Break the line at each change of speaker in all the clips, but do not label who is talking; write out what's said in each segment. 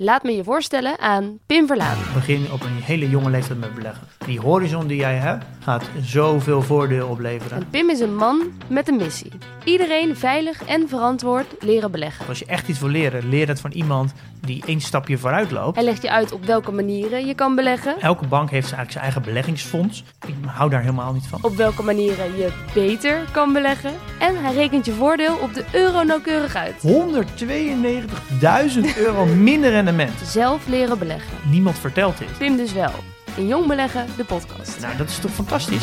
Laat me je voorstellen aan Pim Verlaan.
Begin op een hele jonge leeftijd met beleggen. Die horizon die jij hebt, gaat zoveel voordeel opleveren.
En Pim is een man met een missie. Iedereen veilig en verantwoord leren beleggen.
Als je echt iets wil leren, leer het van iemand die één stapje vooruit loopt.
Hij legt je uit op welke manieren je kan beleggen.
Elke bank heeft eigenlijk zijn eigen beleggingsfonds. Ik hou daar helemaal niet van.
Op welke manieren je beter kan beleggen. En hij rekent je voordeel op de euro nauwkeurig uit.
192.000 euro minder rendement.
Zelf leren beleggen.
Niemand vertelt dit.
Pim dus wel. In Jong Beleggen, de podcast.
Nou, dat is toch fantastisch?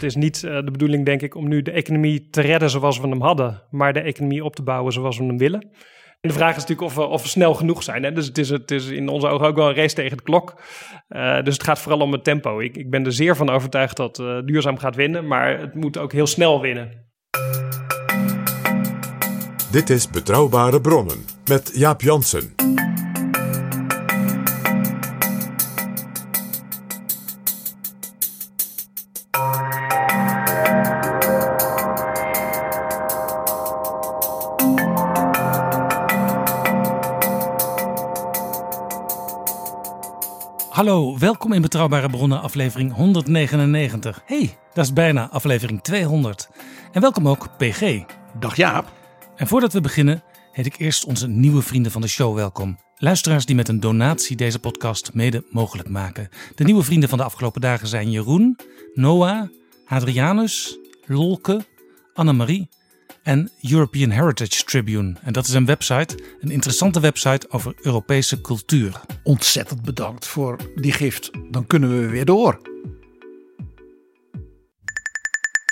Het is niet uh, de bedoeling, denk ik, om nu de economie te redden zoals we hem hadden, maar de economie op te bouwen zoals we hem willen. En de vraag is natuurlijk of we, of we snel genoeg zijn. Hè? Dus het is, het is in onze ogen ook wel een race tegen de klok. Uh, dus het gaat vooral om het tempo. Ik, ik ben er zeer van overtuigd dat uh, duurzaam gaat winnen, maar het moet ook heel snel winnen.
Dit is Betrouwbare Bronnen met Jaap Jansen.
Welkom in Betrouwbare Bronnen, aflevering 199. hey, dat is bijna aflevering 200. En welkom ook PG.
Dag Jaap.
En voordat we beginnen, heet ik eerst onze nieuwe vrienden van de show welkom. Luisteraars die met een donatie deze podcast mede mogelijk maken. De nieuwe vrienden van de afgelopen dagen zijn Jeroen, Noah, Adrianus, Lolke, Annemarie en European Heritage Tribune. En dat is een website, een interessante website over Europese cultuur.
Ontzettend bedankt voor die gift. Dan kunnen we weer door.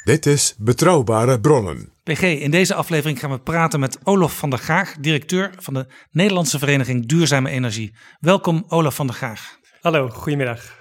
Dit is Betrouwbare Bronnen.
PG, in deze aflevering gaan we praten met Olaf van der Gaag, directeur van de Nederlandse Vereniging Duurzame Energie. Welkom, Olaf van der Gaag.
Hallo, goedemiddag.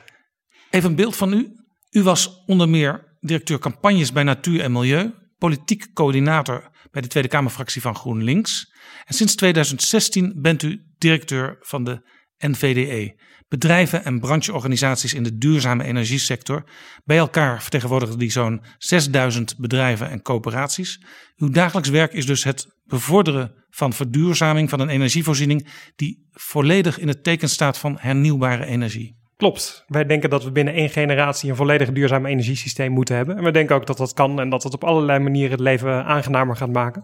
Even een beeld van u. U was onder meer directeur campagnes bij Natuur en Milieu, politiek coördinator bij de Tweede Kamerfractie van GroenLinks. En sinds 2016 bent u directeur van de NVDE. Bedrijven en brancheorganisaties in de duurzame energiesector. Bij elkaar vertegenwoordigen die zo'n 6000 bedrijven en coöperaties. Uw dagelijks werk is dus het bevorderen van verduurzaming van een energievoorziening die volledig in het teken staat van hernieuwbare energie.
Klopt. Wij denken dat we binnen één generatie een volledig duurzaam energiesysteem moeten hebben. En we denken ook dat dat kan en dat het op allerlei manieren het leven aangenamer gaat maken.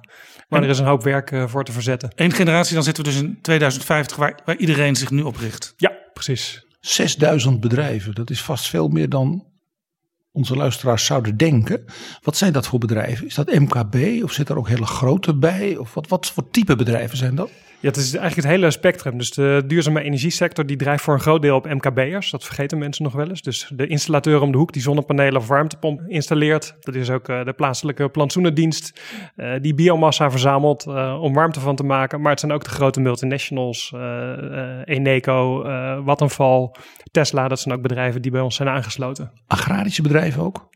Maar en er is een hoop werk uh, voor te verzetten.
Eén generatie, dan zitten we dus in 2050 waar, waar iedereen zich nu op richt.
Ja, precies.
6000 bedrijven, dat is vast veel meer dan onze luisteraars zouden denken. Wat zijn dat voor bedrijven? Is dat MKB of zit er ook hele grote bij? Of wat, wat voor type bedrijven zijn dat?
Ja, het is eigenlijk het hele spectrum. Dus de duurzame energiesector die drijft voor een groot deel op MKB'ers. Dat vergeten mensen nog wel eens. Dus de installateur om de hoek die zonnepanelen of warmtepomp installeert. Dat is ook uh, de plaatselijke plantsoenendienst uh, die biomassa verzamelt uh, om warmte van te maken. Maar het zijn ook de grote multinationals, Eneco, Vattenfall, Tesla. Dat zijn ook bedrijven die bij ons zijn aangesloten.
Agrarische bedrijven ook?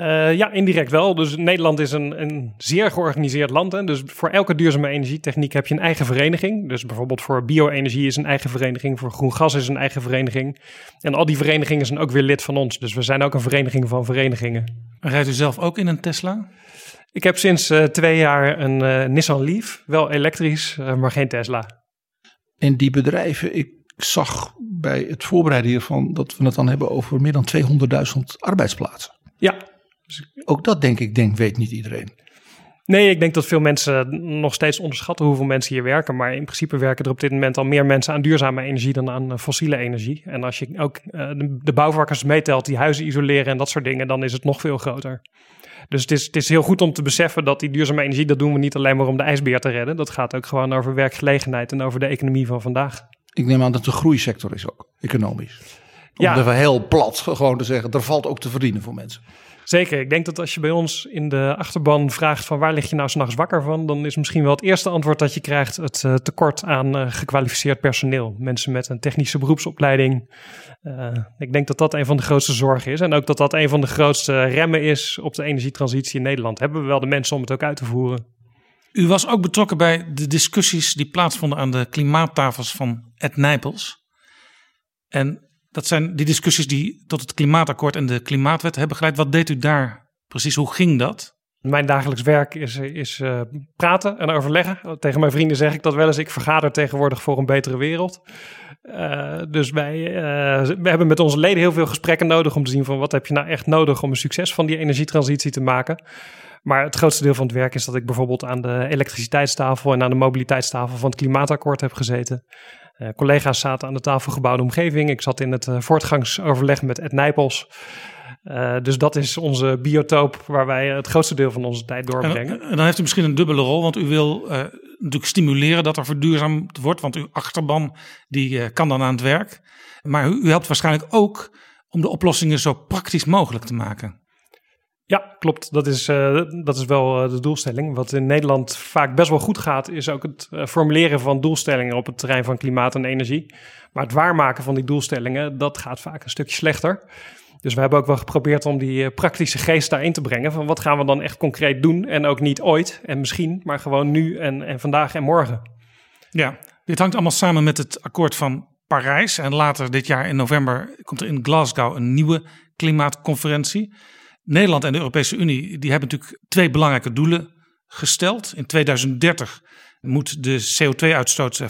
Uh, ja, indirect wel. Dus Nederland is een, een zeer georganiseerd land. Hè? Dus voor elke duurzame energietechniek heb je een eigen vereniging. Dus bijvoorbeeld voor bio-energie is een eigen vereniging. Voor groen gas is een eigen vereniging. En al die verenigingen zijn ook weer lid van ons. Dus we zijn ook een vereniging van verenigingen.
Rijdt u zelf ook in een Tesla?
Ik heb sinds uh, twee jaar een uh, Nissan Leaf. Wel elektrisch, maar geen Tesla.
En die bedrijven, ik zag bij het voorbereiden hiervan... dat we het dan hebben over meer dan 200.000 arbeidsplaatsen.
Ja,
dus ook dat denk ik, denk, weet niet iedereen.
Nee, ik denk dat veel mensen nog steeds onderschatten hoeveel mensen hier werken. Maar in principe werken er op dit moment al meer mensen aan duurzame energie dan aan fossiele energie. En als je ook uh, de, de bouwvakkers meetelt die huizen isoleren en dat soort dingen, dan is het nog veel groter. Dus het is, het is heel goed om te beseffen dat die duurzame energie, dat doen we niet alleen maar om de ijsbeer te redden. Dat gaat ook gewoon over werkgelegenheid en over de economie van vandaag.
Ik neem aan dat het een groeisector is ook, economisch. Om ja. even heel plat gewoon te zeggen, er valt ook te verdienen voor mensen.
Zeker. Ik denk dat als je bij ons in de achterban vraagt van waar lig je nou s'nachts wakker van, dan is misschien wel het eerste antwoord dat je krijgt het uh, tekort aan uh, gekwalificeerd personeel. Mensen met een technische beroepsopleiding. Uh, ik denk dat dat een van de grootste zorgen is. En ook dat dat een van de grootste remmen is op de energietransitie in Nederland. Hebben we wel de mensen om het ook uit te voeren?
U was ook betrokken bij de discussies die plaatsvonden aan de klimaattafels van Ed Nijpels. En dat zijn die discussies die tot het klimaatakkoord en de klimaatwet hebben geleid. Wat deed u daar precies? Hoe ging dat?
Mijn dagelijks werk is, is uh, praten en overleggen. Tegen mijn vrienden zeg ik dat wel eens. Ik vergader tegenwoordig voor een betere wereld. Uh, dus wij uh, we hebben met onze leden heel veel gesprekken nodig om te zien van wat heb je nou echt nodig om een succes van die energietransitie te maken. Maar het grootste deel van het werk is dat ik bijvoorbeeld aan de elektriciteitstafel en aan de mobiliteitstafel van het klimaatakkoord heb gezeten. Uh, collega's zaten aan de tafel gebouwde omgeving. Ik zat in het voortgangsoverleg met Ed Nijpels. Uh, dus dat is onze biotoop waar wij het grootste deel van onze tijd doorbrengen.
En, en dan heeft u misschien een dubbele rol, want u wil uh, natuurlijk stimuleren dat er verduurzaamd wordt, want uw achterban die uh, kan dan aan het werk. Maar u, u helpt waarschijnlijk ook om de oplossingen zo praktisch mogelijk te maken.
Ja, klopt. Dat is, uh, dat is wel uh, de doelstelling. Wat in Nederland vaak best wel goed gaat, is ook het uh, formuleren van doelstellingen op het terrein van klimaat en energie. Maar het waarmaken van die doelstellingen, dat gaat vaak een stukje slechter. Dus we hebben ook wel geprobeerd om die praktische geest daarin te brengen. Van wat gaan we dan echt concreet doen? En ook niet ooit en misschien, maar gewoon nu en, en vandaag en morgen.
Ja, dit hangt allemaal samen met het akkoord van Parijs. En later dit jaar in november komt er in Glasgow een nieuwe klimaatconferentie. Nederland en de Europese Unie die hebben natuurlijk twee belangrijke doelen gesteld. In 2030 moet de CO2-uitstoot 55%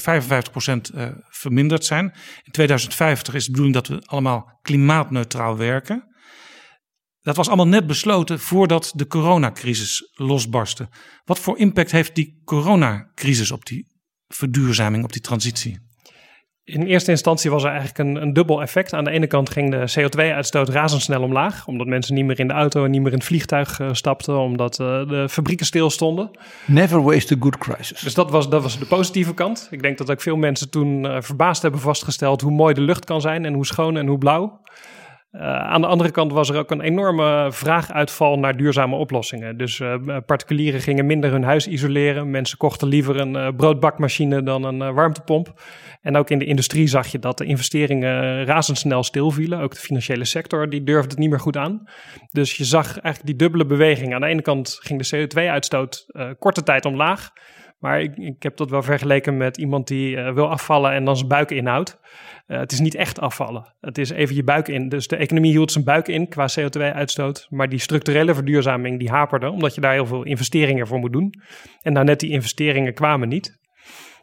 uh, verminderd zijn. In 2050 is de bedoeling dat we allemaal klimaatneutraal werken. Dat was allemaal net besloten voordat de coronacrisis losbarstte. Wat voor impact heeft die coronacrisis op die verduurzaming, op die transitie?
In eerste instantie was er eigenlijk een, een dubbel effect. Aan de ene kant ging de CO2-uitstoot razendsnel omlaag, omdat mensen niet meer in de auto en niet meer in het vliegtuig uh, stapten, omdat uh, de fabrieken stilstonden.
Never waste a good crisis.
Dus dat was, dat was de positieve kant. Ik denk dat ook veel mensen toen uh, verbaasd hebben vastgesteld hoe mooi de lucht kan zijn en hoe schoon en hoe blauw. Uh, aan de andere kant was er ook een enorme vraaguitval naar duurzame oplossingen. Dus uh, particulieren gingen minder hun huis isoleren. Mensen kochten liever een broodbakmachine dan een warmtepomp. En ook in de industrie zag je dat de investeringen razendsnel stilvielen. Ook de financiële sector die durfde het niet meer goed aan. Dus je zag eigenlijk die dubbele beweging. Aan de ene kant ging de CO2-uitstoot korte tijd omlaag. Maar ik, heb dat wel vergeleken met iemand die uh, wil afvallen en dan zijn buik inhoudt. Uh, het is niet echt afvallen. Het is even je buik in. Dus de economie hield zijn buik in qua CO2-uitstoot. Maar die structurele verduurzaming die haperde, omdat je daar heel veel investeringen voor moet doen. En nou net die investeringen kwamen niet.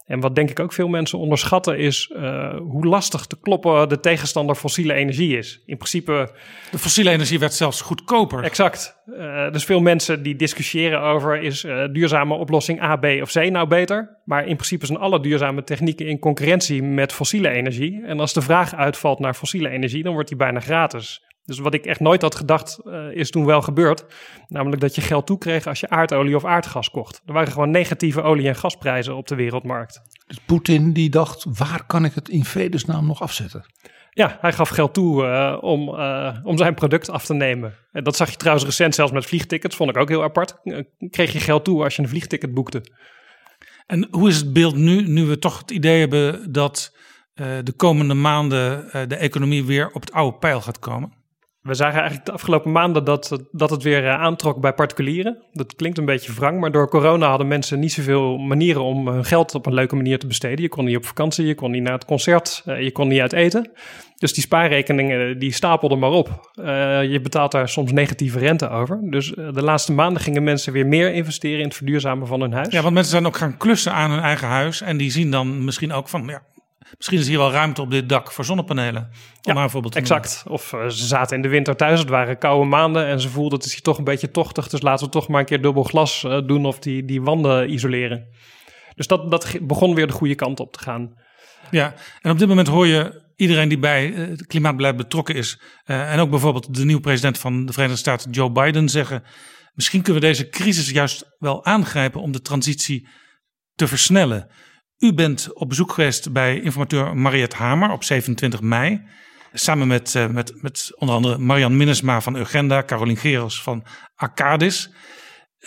En wat denk ik ook veel mensen onderschatten is uh, hoe lastig te kloppen de tegenstander fossiele energie is. In principe.
De fossiele energie werd zelfs goedkoper.
Exact. Uh, dus veel mensen die discussiëren over is uh, duurzame oplossing A, B of C nou beter. Maar in principe zijn alle duurzame technieken in concurrentie met fossiele energie. En als de vraag uitvalt naar fossiele energie, dan wordt die bijna gratis. Dus wat ik echt nooit had gedacht, uh, is toen wel gebeurd. Namelijk dat je geld toekreeg als je aardolie of aardgas kocht. Er waren gewoon negatieve olie- en gasprijzen op de wereldmarkt.
Dus Poetin die dacht, waar kan ik het in vredesnaam nog afzetten?
Ja, hij gaf geld toe uh, om, uh, om zijn product af te nemen. En dat zag je trouwens recent zelfs met vliegtickets, vond ik ook heel apart. Kreeg je geld toe als je een vliegticket boekte.
En hoe is het beeld nu, nu we toch het idee hebben dat de komende maanden de economie weer op het oude pijl gaat komen?
We zagen eigenlijk de afgelopen maanden dat, dat het weer aantrok bij particulieren. Dat klinkt een beetje wrang, maar door corona hadden mensen niet zoveel manieren om hun geld op een leuke manier te besteden. Je kon niet op vakantie, je kon niet naar het concert, je kon niet uit eten. Dus die spaarrekeningen die stapelden maar op. Je betaalt daar soms negatieve rente over. Dus de laatste maanden gingen mensen weer meer investeren in het verduurzamen van hun huis.
Ja, want mensen zijn ook gaan klussen aan hun eigen huis. En die zien dan misschien ook van, ja, Misschien is hier wel ruimte op dit dak voor zonnepanelen.
Ja, maar bijvoorbeeld exact. Of uh, ze zaten in de winter thuis, het waren koude maanden en ze voelden het is hier toch een beetje tochtig. Dus laten we toch maar een keer dubbel glas uh, doen of die, die wanden isoleren. Dus dat, dat begon weer de goede kant op te gaan.
Ja, en op dit moment hoor je iedereen die bij het klimaatbeleid betrokken is. Uh, en ook bijvoorbeeld de nieuwe president van de Verenigde Staten, Joe Biden, zeggen. Misschien kunnen we deze crisis juist wel aangrijpen om de transitie te versnellen. U bent op bezoek geweest bij informateur Mariette Hamer op 27 mei. Samen met, uh, met, met onder andere Marian Minnesma van Urgenda, Carolien Gerels van Arcadis.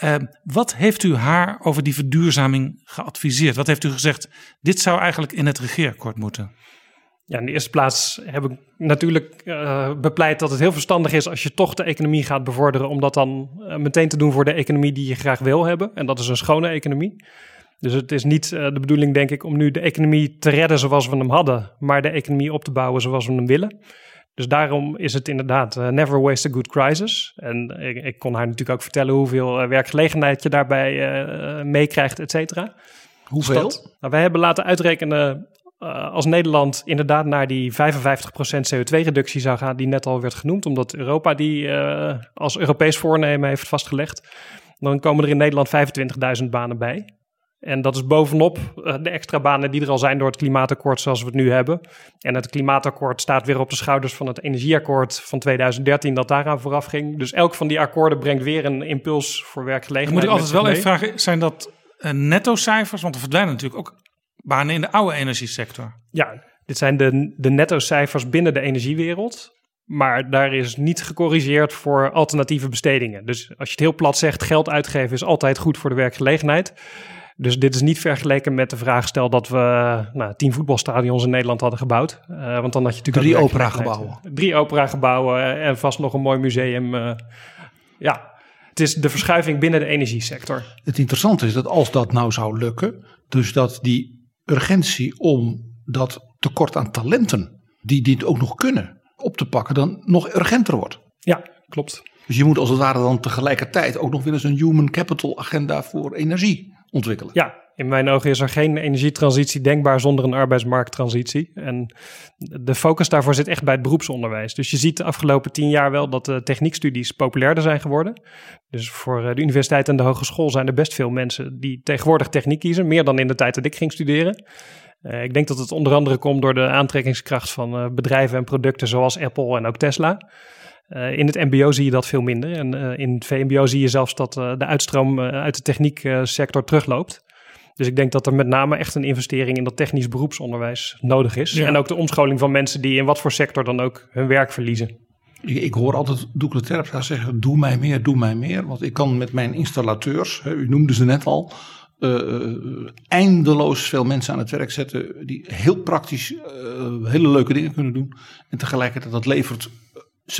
Uh, wat heeft u haar over die verduurzaming geadviseerd? Wat heeft u gezegd? Dit zou eigenlijk in het regeerakkoord moeten.
Ja, in de eerste plaats heb ik natuurlijk uh, bepleit dat het heel verstandig is als je toch de economie gaat bevorderen, om dat dan meteen te doen voor de economie die je graag wil hebben. En dat is een schone economie. Dus het is niet uh, de bedoeling, denk ik, om nu de economie te redden zoals we hem hadden, maar de economie op te bouwen zoals we hem willen. Dus daarom is het inderdaad uh, never waste a good crisis. En ik, ik, kon haar natuurlijk ook vertellen hoeveel uh, werkgelegenheid je daarbij uh, meekrijgt, et cetera.
Hoeveel?
Dus dat, nou, wij hebben laten uitrekenen als Nederland inderdaad naar die 55% CO2-reductie zou gaan, die net al werd genoemd, omdat Europa die als Europees voornemen heeft vastgelegd. Dan komen er in Nederland 25.000 banen bij. En dat is bovenop uh, de extra banen die er al zijn door het klimaatakkoord zoals we het nu hebben. En het klimaatakkoord staat weer op de schouders van het energieakkoord van 2013 dat daaraan vooraf ging. Dus elk van die akkoorden brengt weer een impuls voor werkgelegenheid.
Dan moet ik altijd wel even vragen, zijn dat uh, netto-cijfers? Want er verdwijnen natuurlijk ook banen in de oude energiesector.
Ja, dit zijn de, de netto-cijfers binnen de energiewereld. Maar daar is niet gecorrigeerd voor alternatieve bestedingen. Dus als je het heel plat zegt, geld uitgeven is altijd goed voor de werkgelegenheid. Dus dit is niet vergeleken met de vraag stel dat we nou, tien voetbalstadions in Nederland hadden gebouwd. Uh, want dan had je natuurlijk
drie opera-gebouwen.
Drie opera-gebouwen en vast nog een mooi museum. Uh, ja, het is de verschuiving binnen de energiesector.
Het interessante is dat als dat nou zou lukken, dus dat die urgentie om dat tekort aan talenten, die dit ook nog kunnen, op te pakken, dan nog urgenter wordt.
Ja, klopt.
Dus je moet als het ware dan tegelijkertijd ook nog weer eens een human capital agenda voor energie ontwikkelen.
Ja, in mijn ogen is er geen energietransitie denkbaar zonder een arbeidsmarkttransitie. En de focus daarvoor zit echt bij het beroepsonderwijs. Dus je ziet de afgelopen tien jaar wel dat de techniekstudies populairder zijn geworden. Dus voor eh, de universiteit en de hogeschool zijn er best veel mensen die tegenwoordig techniek kiezen. Meer dan in de tijd dat ik ging studeren. Uh, ik denk dat het onder andere komt door de aantrekkingskracht van uh, bedrijven en producten zoals Apple en ook Tesla. Uh, in het MBO zie je dat veel minder. En uh, in het VMBO zie je zelfs dat uh, de uitstroom uit de technieksector terugloopt. Dus ik denk dat er met name echt een investering in dat technisch beroepsonderwijs nodig is. Ja. En ook de omscholing van mensen die in wat voor sector dan ook hun werk verliezen.
Ik, ik hoor altijd Doekle Terpstra zeggen, doe mij meer, doe mij meer. Want ik kan met mijn installateurs, hè, u noemde ze net al, eindeloos veel mensen aan het werk zetten die heel praktisch hele leuke dingen kunnen doen. En tegelijkertijd dat levert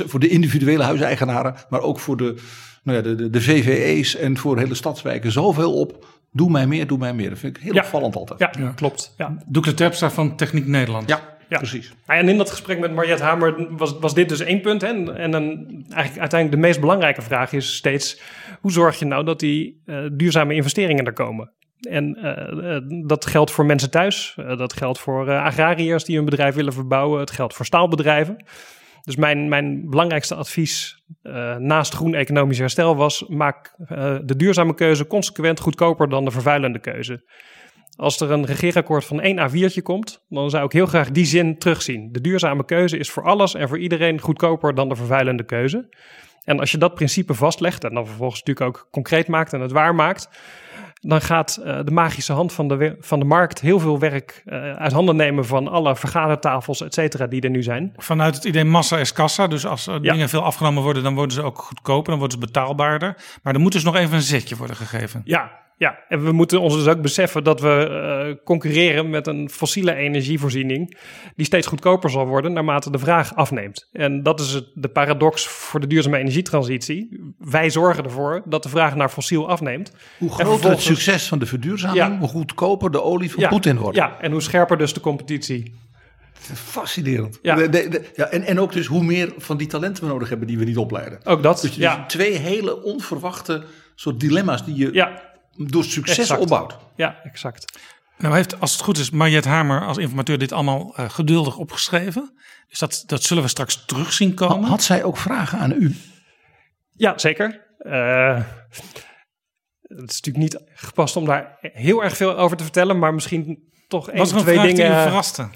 voor de individuele huiseigenaren, maar ook voor de, nou ja, de, de, de VVE's en voor hele stadswijken zoveel op. Doe mij meer, doe mij meer. Dat vind ik heel
ja.
opvallend altijd.
Ja, ja. klopt. Ja.
Doekle Terpstra van Techniek Nederland.
Ja, ja. precies.
En in dat gesprek met Mariette Hamer was, was dit dus één punt. Hè? En, en dan eigenlijk uiteindelijk de meest belangrijke vraag is steeds... hoe zorg je nou dat die uh, duurzame investeringen er komen? En uh, uh, dat geldt voor mensen thuis. Uh, dat geldt voor agrariërs die hun bedrijf willen verbouwen. Het geldt voor staalbedrijven. Dus mijn, mijn belangrijkste advies uh, naast groen economisch herstel was: maak uh, de duurzame keuze consequent goedkoper dan de vervuilende keuze. Als er een regeerakkoord van 1 A4'tje komt, dan zou ik heel graag die zin terugzien. De duurzame keuze is voor alles en voor iedereen goedkoper dan de vervuilende keuze. En als je dat principe vastlegt en dan vervolgens natuurlijk ook concreet maakt en het waar maakt, dan gaat uh, de magische hand van de, van de markt heel veel werk uh, uit handen nemen van alle vergadertafels, et cetera, die er nu zijn.
Vanuit het idee massa is kassa. Dus als uh, ja. dingen veel afgenomen worden, dan worden ze ook goedkoper, dan worden ze betaalbaarder. Maar er moet dus nog even een zetje worden gegeven.
Ja, ja, en we moeten ons dus ook beseffen dat we uh, concurreren met een fossiele energievoorziening die steeds goedkoper zal worden naarmate de vraag afneemt. En dat is het, de paradox voor de duurzame energietransitie. Wij zorgen ervoor dat de vraag naar fossiel afneemt.
Hoe groter het succes van de verduurzaming, ja. hoe goedkoper de olie van
ja,
Poetin wordt.
Ja, en hoe scherper dus de competitie.
Fascinerend.
Ja.
De, de, de, ja, en, en ook dus hoe meer van die talenten we nodig hebben die we niet opleiden.
Ook dat,
dus,
ja.
Dus twee hele onverwachte soort dilemma's die je
ja.
Door succes
exact.
opbouwt.
Ja, exact.
Nou heeft, als het goed is, Mariette Hamer als informateur dit allemaal uh, geduldig opgeschreven. Dus dat, dat zullen we straks terug zien komen.
Had zij ook vragen aan u?
Ja, zeker. Uh, het is natuurlijk niet gepast om daar heel erg veel over te vertellen, maar misschien toch één of twee dingen.
Die u verraste?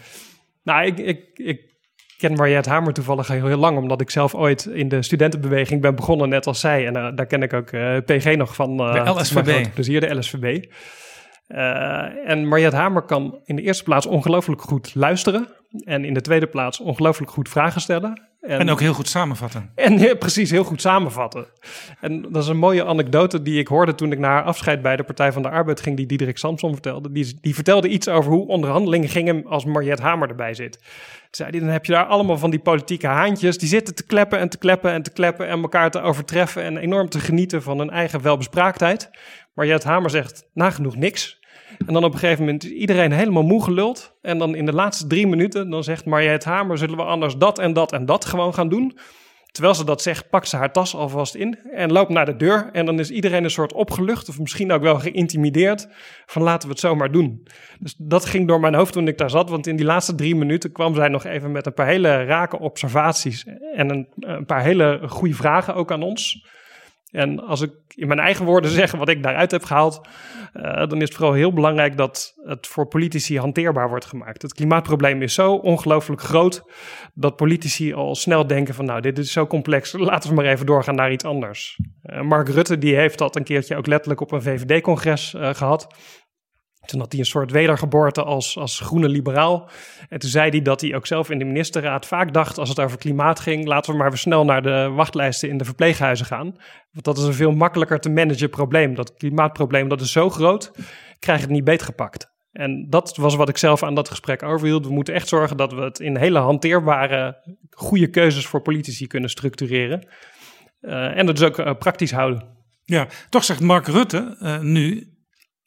Nou, ik, ik, ik ken Mariette Hamer toevallig heel, heel lang, omdat ik zelf ooit in de studentenbeweging ben begonnen, net als zij. En uh, daar ken ik ook uh, PG nog van.
Uh, de LSVB.
Dus hier de LSVB. En Mariette Hamer kan in de eerste plaats ongelooflijk goed luisteren. En in de tweede plaats ongelooflijk goed vragen stellen.
En, en ook heel goed samenvatten.
En ja, precies, heel goed samenvatten. En dat is een mooie anekdote die ik hoorde toen ik naar haar afscheid bij de Partij van de Arbeid ging, die Diederik Samson vertelde. Die, die vertelde iets over hoe onderhandelingen gingen als Mariette Hamer erbij zit. Zei die, dan heb je daar allemaal van die politieke haantjes. Die zitten te kleppen en te kleppen en te kleppen en elkaar te overtreffen en enorm te genieten van hun eigen welbespraaktheid. Mariette Hamer zegt nagenoeg niks. En dan op een gegeven moment is iedereen helemaal moe geluld. En dan in de laatste drie minuten, dan zegt Mariette Hamer, zullen we anders dat en dat en dat gewoon gaan doen. Terwijl ze dat zegt, pakt ze haar tas alvast in en loopt naar de deur. En dan is iedereen een soort opgelucht of misschien ook wel geïntimideerd van laten we het zomaar doen. Dus dat ging door mijn hoofd toen ik daar zat. Want in die laatste drie minuten kwam zij nog even met een paar hele rake observaties en een, een paar hele goede vragen ook aan ons. En als ik in mijn eigen woorden zeg wat ik daaruit heb gehaald, uh, dan is het vooral heel belangrijk dat het voor politici hanteerbaar wordt gemaakt. Het klimaatprobleem is zo ongelooflijk groot dat politici al snel denken van nou, dit is zo complex, laten we maar even doorgaan naar iets anders. Uh, Mark Rutte die heeft dat een keertje ook letterlijk op een VVD-congres uh, gehad. Toen had hij een soort wedergeboorte als, als groene liberaal. En toen zei hij dat hij ook zelf in de ministerraad vaak dacht als het over klimaat ging, laten we maar weer snel naar de wachtlijsten in de verpleeghuizen gaan. Want dat is een veel makkelijker te managen probleem. Dat klimaatprobleem dat is zo groot, krijg het niet beetgepakt. En dat was wat ik zelf aan dat gesprek overhield. We moeten echt zorgen dat we het in hele hanteerbare, goede keuzes voor politici kunnen structureren. Uh, en dat dus ook uh, praktisch houden.
Ja, toch zegt Mark Rutte uh, nu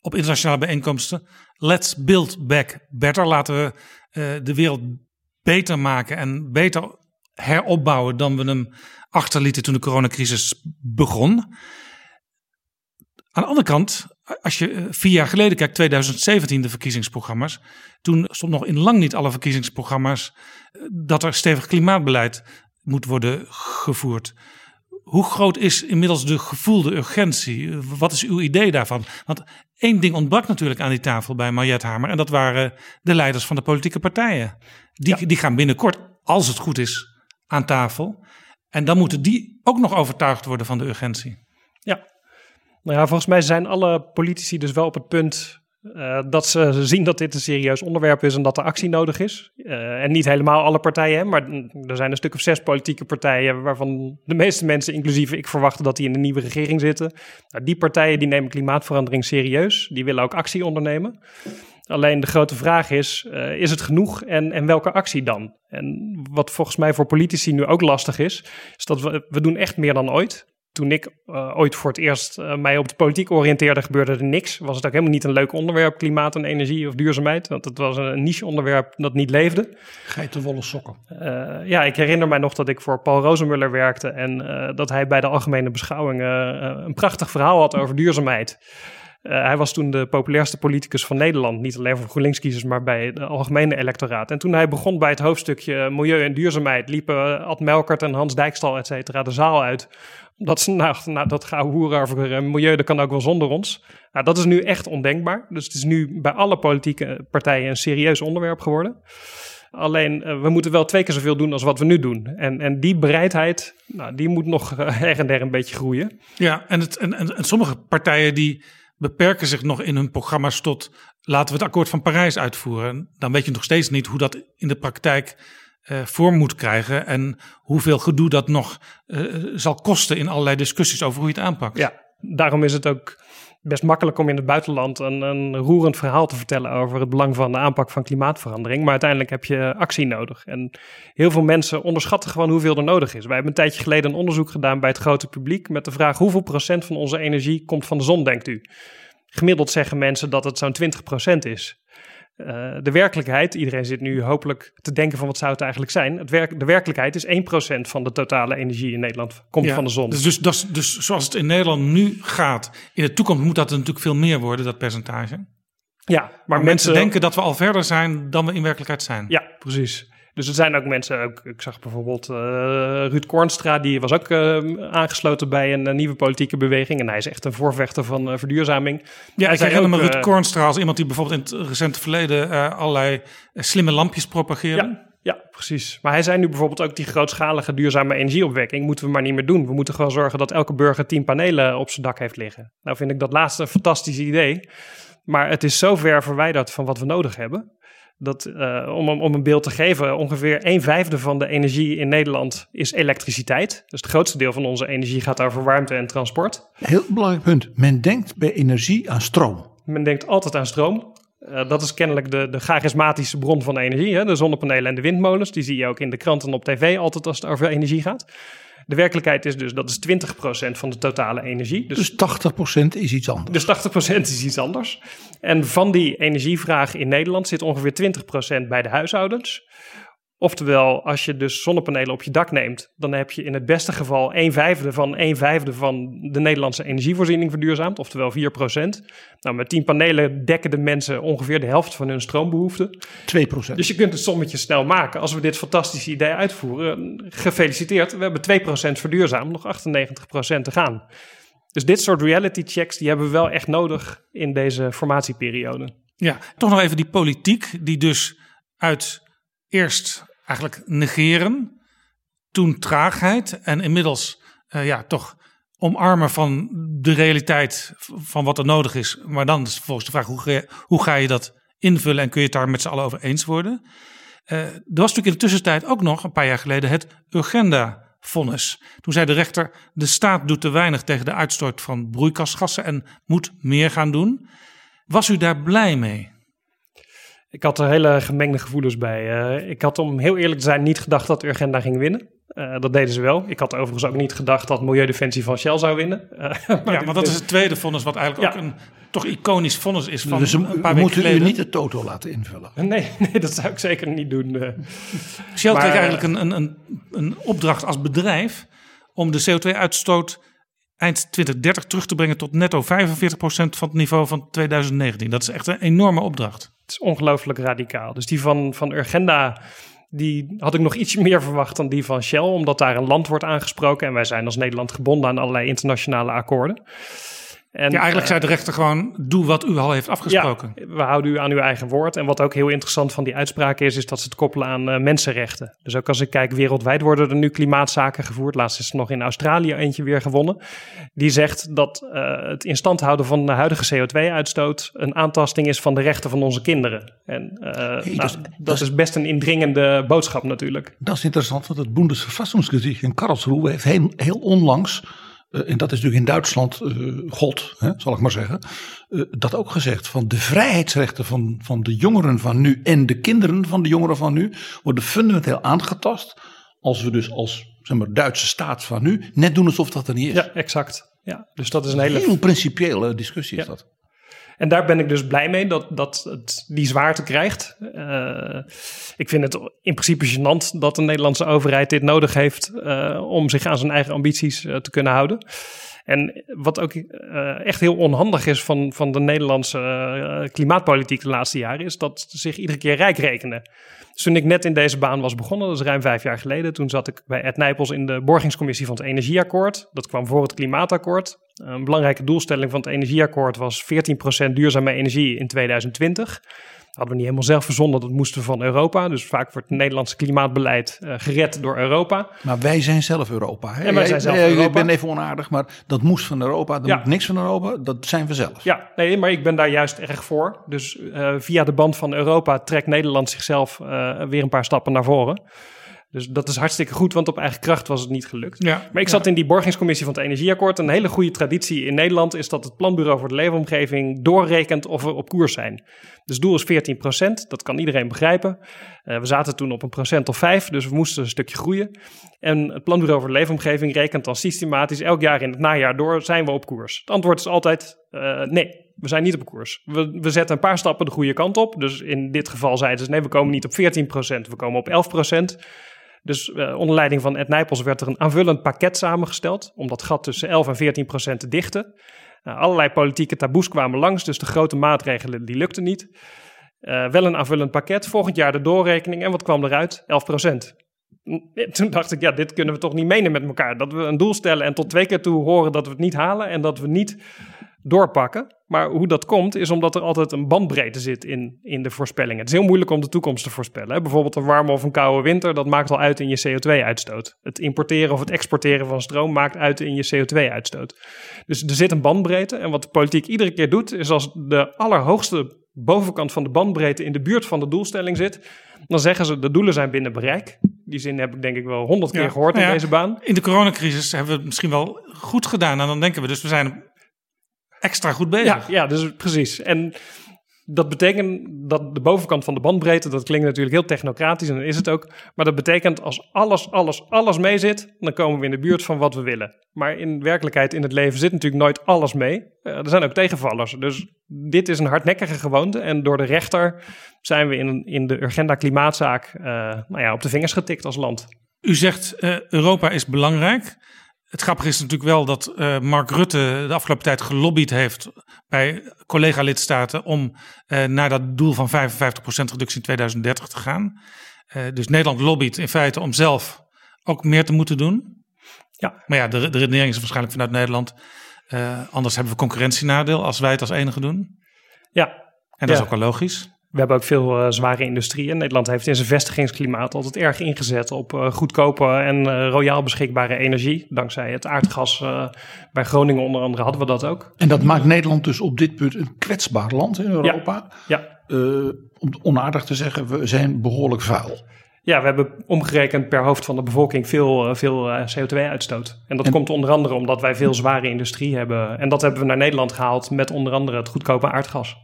op internationale bijeenkomsten. Let's build back better. Laten we uh, de wereld beter maken en beter heropbouwen dan we hem achterlieten toen de coronacrisis begon. Aan de andere kant, als je vier jaar geleden kijkt, 2017 de verkiezingsprogramma's. Toen stond nog in lang niet alle verkiezingsprogramma's dat er stevig klimaatbeleid moet worden gevoerd. Hoe groot is inmiddels de gevoelde urgentie? Wat is uw idee daarvan? Want één ding ontbrak natuurlijk aan die tafel bij Mariette Hamer. En dat waren de leiders van de politieke partijen. Die, ja. die gaan binnenkort, als het goed is, aan tafel. En dan moeten die ook nog overtuigd worden van de urgentie.
Ja, nou ja, volgens mij zijn alle politici dus wel op het punt uh, dat ze zien dat dit een serieus onderwerp is en dat er actie nodig is. Uh, en niet helemaal alle partijen, maar er zijn een stuk of zes politieke partijen waarvan de meeste mensen, inclusief ik, verwachten dat die in de nieuwe regering zitten. Nou, die partijen die nemen klimaatverandering serieus, die willen ook actie ondernemen. Alleen de grote vraag is, uh, is het genoeg en, en welke actie dan? En wat volgens mij voor politici nu ook lastig is, is dat we, we doen echt meer dan ooit toen ik uh, ooit voor het eerst uh, mij op de politiek oriënteerde, gebeurde er niks. Was het ook helemaal niet een leuk onderwerp, klimaat en energie of duurzaamheid. Want het was een niche onderwerp dat niet leefde.
Geitenwolle sokken.
Uh, ja, ik herinner mij nog dat ik voor Paul Rozenmuller werkte. En dat hij bij de algemene beschouwingen een prachtig verhaal had over duurzaamheid. Uh, hij was toen de populairste politicus van Nederland. Niet alleen voor GroenLinks-kiezers, maar bij het algemene electoraat. En toen hij begon bij het hoofdstukje milieu en duurzaamheid... liepen Ad Melkert en Hans Dijkstal, et cetera, de zaal uit dat ze nou, nou dat over uh, milieu, dat kan ook wel zonder ons. Nou, dat is nu echt ondenkbaar. Dus het is nu bij alle politieke partijen een serieus onderwerp geworden. Alleen, uh, we moeten wel twee keer zoveel doen als wat we nu doen. En, en die bereidheid, nou, die moet nog uh, her en der een beetje groeien.
Ja, en, het, en, en, en sommige partijen die beperken zich nog in hun programma's tot... laten we het akkoord van Parijs uitvoeren. Dan weet je nog steeds niet hoe dat in de praktijk vorm moet krijgen en hoeveel gedoe dat nog uh, zal kosten in allerlei discussies over hoe je het aanpakt.
Ja, daarom is het ook best makkelijk om in het buitenland een, een roerend verhaal te vertellen over het belang van de aanpak van klimaatverandering. Maar uiteindelijk heb je actie nodig. En heel veel mensen onderschatten gewoon hoeveel er nodig is. Wij hebben een tijdje geleden een onderzoek gedaan bij het grote publiek met de vraag hoeveel procent van onze energie komt van de zon, denkt u? Gemiddeld zeggen mensen dat het zo'n 20 procent is. Uh, de werkelijkheid, iedereen zit nu hopelijk te denken van wat zou het eigenlijk zijn. Het werk, de werkelijkheid is 1% van de totale energie in Nederland komt ja, van de zon.
Dus, dus, dus, dus zoals het in Nederland nu gaat, in de toekomst moet dat natuurlijk veel meer worden, dat percentage.
Ja, maar,
maar mensen denken dat we al verder zijn dan we in werkelijkheid zijn.
Ja, precies. Dus er zijn ook mensen, ook, ik zag bijvoorbeeld uh, Ruud Kornstra, die was ook uh, aangesloten bij een, een, nieuwe politieke beweging. En hij is echt een voorvechter van uh, verduurzaming.
Ja, ik herinner me Ruud Kornstra als iemand die bijvoorbeeld in het recente verleden allerlei slimme lampjes propageerde.
Ja. Ja, precies. Maar hij zei nu bijvoorbeeld ook die grootschalige duurzame energieopwekking moeten we maar niet meer doen. We moeten gewoon zorgen dat elke burger tien panelen op zijn dak heeft liggen. Nou vind ik dat laatste een fantastisch idee. Maar het is zo ver verwijderd van wat we nodig hebben dat, uh, om, om een beeld te geven, ongeveer een vijfde van de energie in Nederland is elektriciteit. Dus het grootste deel van onze energie gaat over warmte en transport.
Heel belangrijk punt. Men denkt bij energie aan stroom.
Men denkt altijd aan stroom. Uh, dat is kennelijk de, de charismatische bron van energie. Hè? De zonnepanelen en de windmolens. Die zie je ook in de kranten op tv altijd als het over energie gaat. De werkelijkheid is dus dat is 20% van de totale energie. Dus,
Dus 80% is iets anders.
dus 80% is iets anders. En van die energievraag in Nederland zit ongeveer 20% bij de huishoudens. Oftewel, als je dus zonnepanelen op je dak neemt, dan heb je in het beste geval 1 vijfde van 1 vijfde van de Nederlandse energievoorziening verduurzaamd, oftewel 4% Nou, met 10 panelen dekken de mensen ongeveer de helft van hun stroombehoeften.
2%.
Dus je kunt het sommetje snel maken. Als we dit fantastische idee uitvoeren, gefeliciteerd. We hebben 2% verduurzaamd, nog 98% te gaan. Dus dit soort reality checks, die hebben we wel echt nodig in deze formatieperiode.
Ja, toch nog even die politiek, die dus uit eerst eigenlijk negeren, toen traagheid en inmiddels eh, ja, toch omarmen van de realiteit van wat er nodig is. Maar dan is volgens de vraag, hoe ga je, hoe ga je dat invullen en kun je het daar met z'n allen over eens worden? Eh, er was natuurlijk in de tussentijd ook nog, een paar jaar geleden, het Urgenda-vonnis. Toen zei de rechter, de staat doet te weinig tegen de uitstoot van broeikasgassen en moet meer gaan doen. Was u daar blij mee?
Ik had er hele gemengde gevoelens bij. Eh, ik had om heel eerlijk te zijn niet gedacht dat Urgenda ging winnen. Eh, dat deden ze wel. Ik had overigens ook niet gedacht dat Milieudefensie van Shell zou winnen. Eh, maar
Ja, maar dat is het tweede vonnis wat eigenlijk
Ja.
ook een toch iconisch vonnis is van
dus
een paar weken
moeten u niet de toto laten invullen.
Nee, nee, dat zou ik zeker niet doen. eh.
Shell
Maar,
kreeg eigenlijk een, een, een, een opdracht als bedrijf om de CO2-uitstoot eind 2030 terug te brengen tot netto 45% van het niveau van 2019. Dat is echt een enorme opdracht.
Het is ongelooflijk radicaal. Dus die van, van Urgenda, die had ik nog ietsje meer verwacht dan die van Shell, omdat daar een land wordt aangesproken. En wij zijn als Nederland gebonden aan allerlei internationale akkoorden. En,
Ja, eigenlijk
eh,
zei de rechter gewoon, doe wat u al heeft afgesproken.
Ja, we houden u aan uw eigen woord. En wat ook heel interessant van die uitspraak is, is dat ze het koppelen aan eh, mensenrechten. Dus ook als ik kijk, wereldwijd worden er nu klimaatzaken gevoerd. Laatst is er nog in Australië eentje weer gewonnen. Die zegt dat eh, het in stand houden van de huidige CO2-uitstoot een aantasting is van de rechten van onze kinderen. En eh, nou,
dat
dat,
is-
is, best een indringende boodschap natuurlijk.
Dat is interessant, want het Bundesverfassungsgericht in Karlsruhe heeft heel, heel onlangs, en dat is natuurlijk in Duitsland eh, God, hè, zal ik maar zeggen, eh, dat ook gezegd van de vrijheidsrechten van, van de jongeren van nu en de kinderen van de jongeren van nu worden fundamenteel aangetast als we dus als zeg maar, Duitse staat van nu net doen alsof dat er niet is.
Ja, exact. Ja, dus dat is een hele
Heel principiële discussie is
Ja.
dat.
En daar ben ik dus blij mee dat, dat het die zwaarte krijgt. Eh, ik vind het in principe gênant dat de Nederlandse overheid dit nodig heeft eh, om zich aan zijn eigen ambities eh, te kunnen houden. En wat ook echt heel onhandig is van, van de Nederlandse klimaatpolitiek de laatste jaren, is dat ze zich iedere keer rijk rekenen. Dus toen ik net in deze baan was begonnen, dat is ruim vijf jaar geleden, toen zat ik bij Ed Nijpels in de borgingscommissie van het Energieakkoord. Dat kwam voor het Klimaatakkoord. Een belangrijke doelstelling van het Energieakkoord was 14% duurzame energie in 2020. Dat hadden we niet helemaal zelf verzonnen, dat moesten we van Europa. Dus vaak wordt het Nederlandse klimaatbeleid eh, gered door Europa.
Maar wij zijn zelf Europa. Hè?
Ja, wij zijn zelf Europa.
Ik ben even onaardig, maar dat moest van Europa.
Ja.
moet niks van Europa, dat zijn we zelf.
Ja, nee, maar ik ben daar juist erg voor. Dus eh, via de band van Europa trekt Nederland zichzelf eh, weer een paar stappen naar voren. Dus dat is hartstikke goed, want op eigen kracht was het niet gelukt.
Ja,
Maar ik zat in die borgingscommissie van het Energieakkoord. Een hele goede traditie in Nederland is dat het Planbureau voor de Leefomgeving doorrekent of we op koers zijn. Dus het doel is 14% dat kan iedereen begrijpen. Eh, we zaten toen op een procent of vijf, dus we moesten een stukje groeien. En het Planbureau voor de Leefomgeving rekent dan systematisch elk jaar in het najaar door, zijn we op koers? Het antwoord is altijd eh, nee, we zijn niet op koers. We, we zetten een paar stappen de goede kant op. Dus in dit geval zeiden ze nee, we komen niet op 14% we komen op 11 dus eh, onder leiding van Ed Nijpels werd er een aanvullend pakket samengesteld om dat gat tussen 11 en 14 procent te dichten. Nou, allerlei politieke taboes kwamen langs, dus de grote maatregelen die lukten niet. Eh, wel een aanvullend pakket, volgend jaar de doorrekening en wat kwam eruit? 11 procent. Toen dacht ik, ja, dit kunnen we toch niet menen met elkaar. Dat we een doel stellen en tot twee keer toe horen dat we het niet halen en dat we niet doorpakken. Maar hoe dat komt, is omdat er altijd een bandbreedte zit in, in de voorspellingen. Het is heel moeilijk om de toekomst te voorspellen. Bijvoorbeeld een warme of een koude winter, dat maakt al uit in je CO2-uitstoot. Het importeren of het exporteren van stroom maakt uit in je CO2-uitstoot. Dus er zit een bandbreedte. En wat de politiek iedere keer doet, is als de allerhoogste bovenkant van de bandbreedte in de buurt van de doelstelling zit, dan zeggen ze de doelen zijn binnen bereik. Die zin heb ik denk ik wel honderd keer
Ja.
gehoord
Nou
in
ja,
deze baan.
In de coronacrisis hebben we het misschien wel goed gedaan. En dan denken we dus, we zijn extra goed bezig.
Ja, ja, dus precies. En Dat betekent dat de bovenkant van de bandbreedte, dat klinkt natuurlijk heel technocratisch en dat is het ook. Maar dat betekent als alles, alles, alles mee zit, dan komen we in de buurt van wat we willen. Maar in werkelijkheid, in het leven zit natuurlijk nooit alles mee. Eh, er zijn ook tegenvallers. Dus dit is een hardnekkige gewoonte. En door de rechter zijn we in, in de Urgenda Klimaatzaak eh, nou ja, op de vingers getikt als land.
U zegt eh, Europa is belangrijk. Het grappige is natuurlijk wel dat eh, Mark Rutte de afgelopen tijd gelobbyd heeft bij collega-lidstaten om naar dat doel van 55% reductie in 2030 te gaan. Dus Nederland lobbyt in feite om zelf ook meer te moeten doen.
Ja.
Maar ja, de, de redenering is waarschijnlijk vanuit Nederland. Eh, anders hebben we concurrentienadeel als wij het als enige doen.
Ja,
En dat is
Ja.
ook wel logisch.
We hebben ook veel eh, zware industrie. En Nederland heeft in zijn vestigingsklimaat altijd erg ingezet op eh, goedkope en eh, royaal beschikbare energie. Dankzij het aardgas bij Groningen onder andere hadden we dat ook.
En dat maakt Nederland dus op dit punt een kwetsbaar land in Europa.
Ja,
Eh, om het onaardig te zeggen, we zijn behoorlijk vuil.
Ja we hebben omgerekend per hoofd van de bevolking veel, eh, veel eh, CO2-uitstoot. En dat
En-
komt onder andere omdat wij veel zware industrie hebben. En dat hebben we naar Nederland gehaald met onder andere het goedkope aardgas.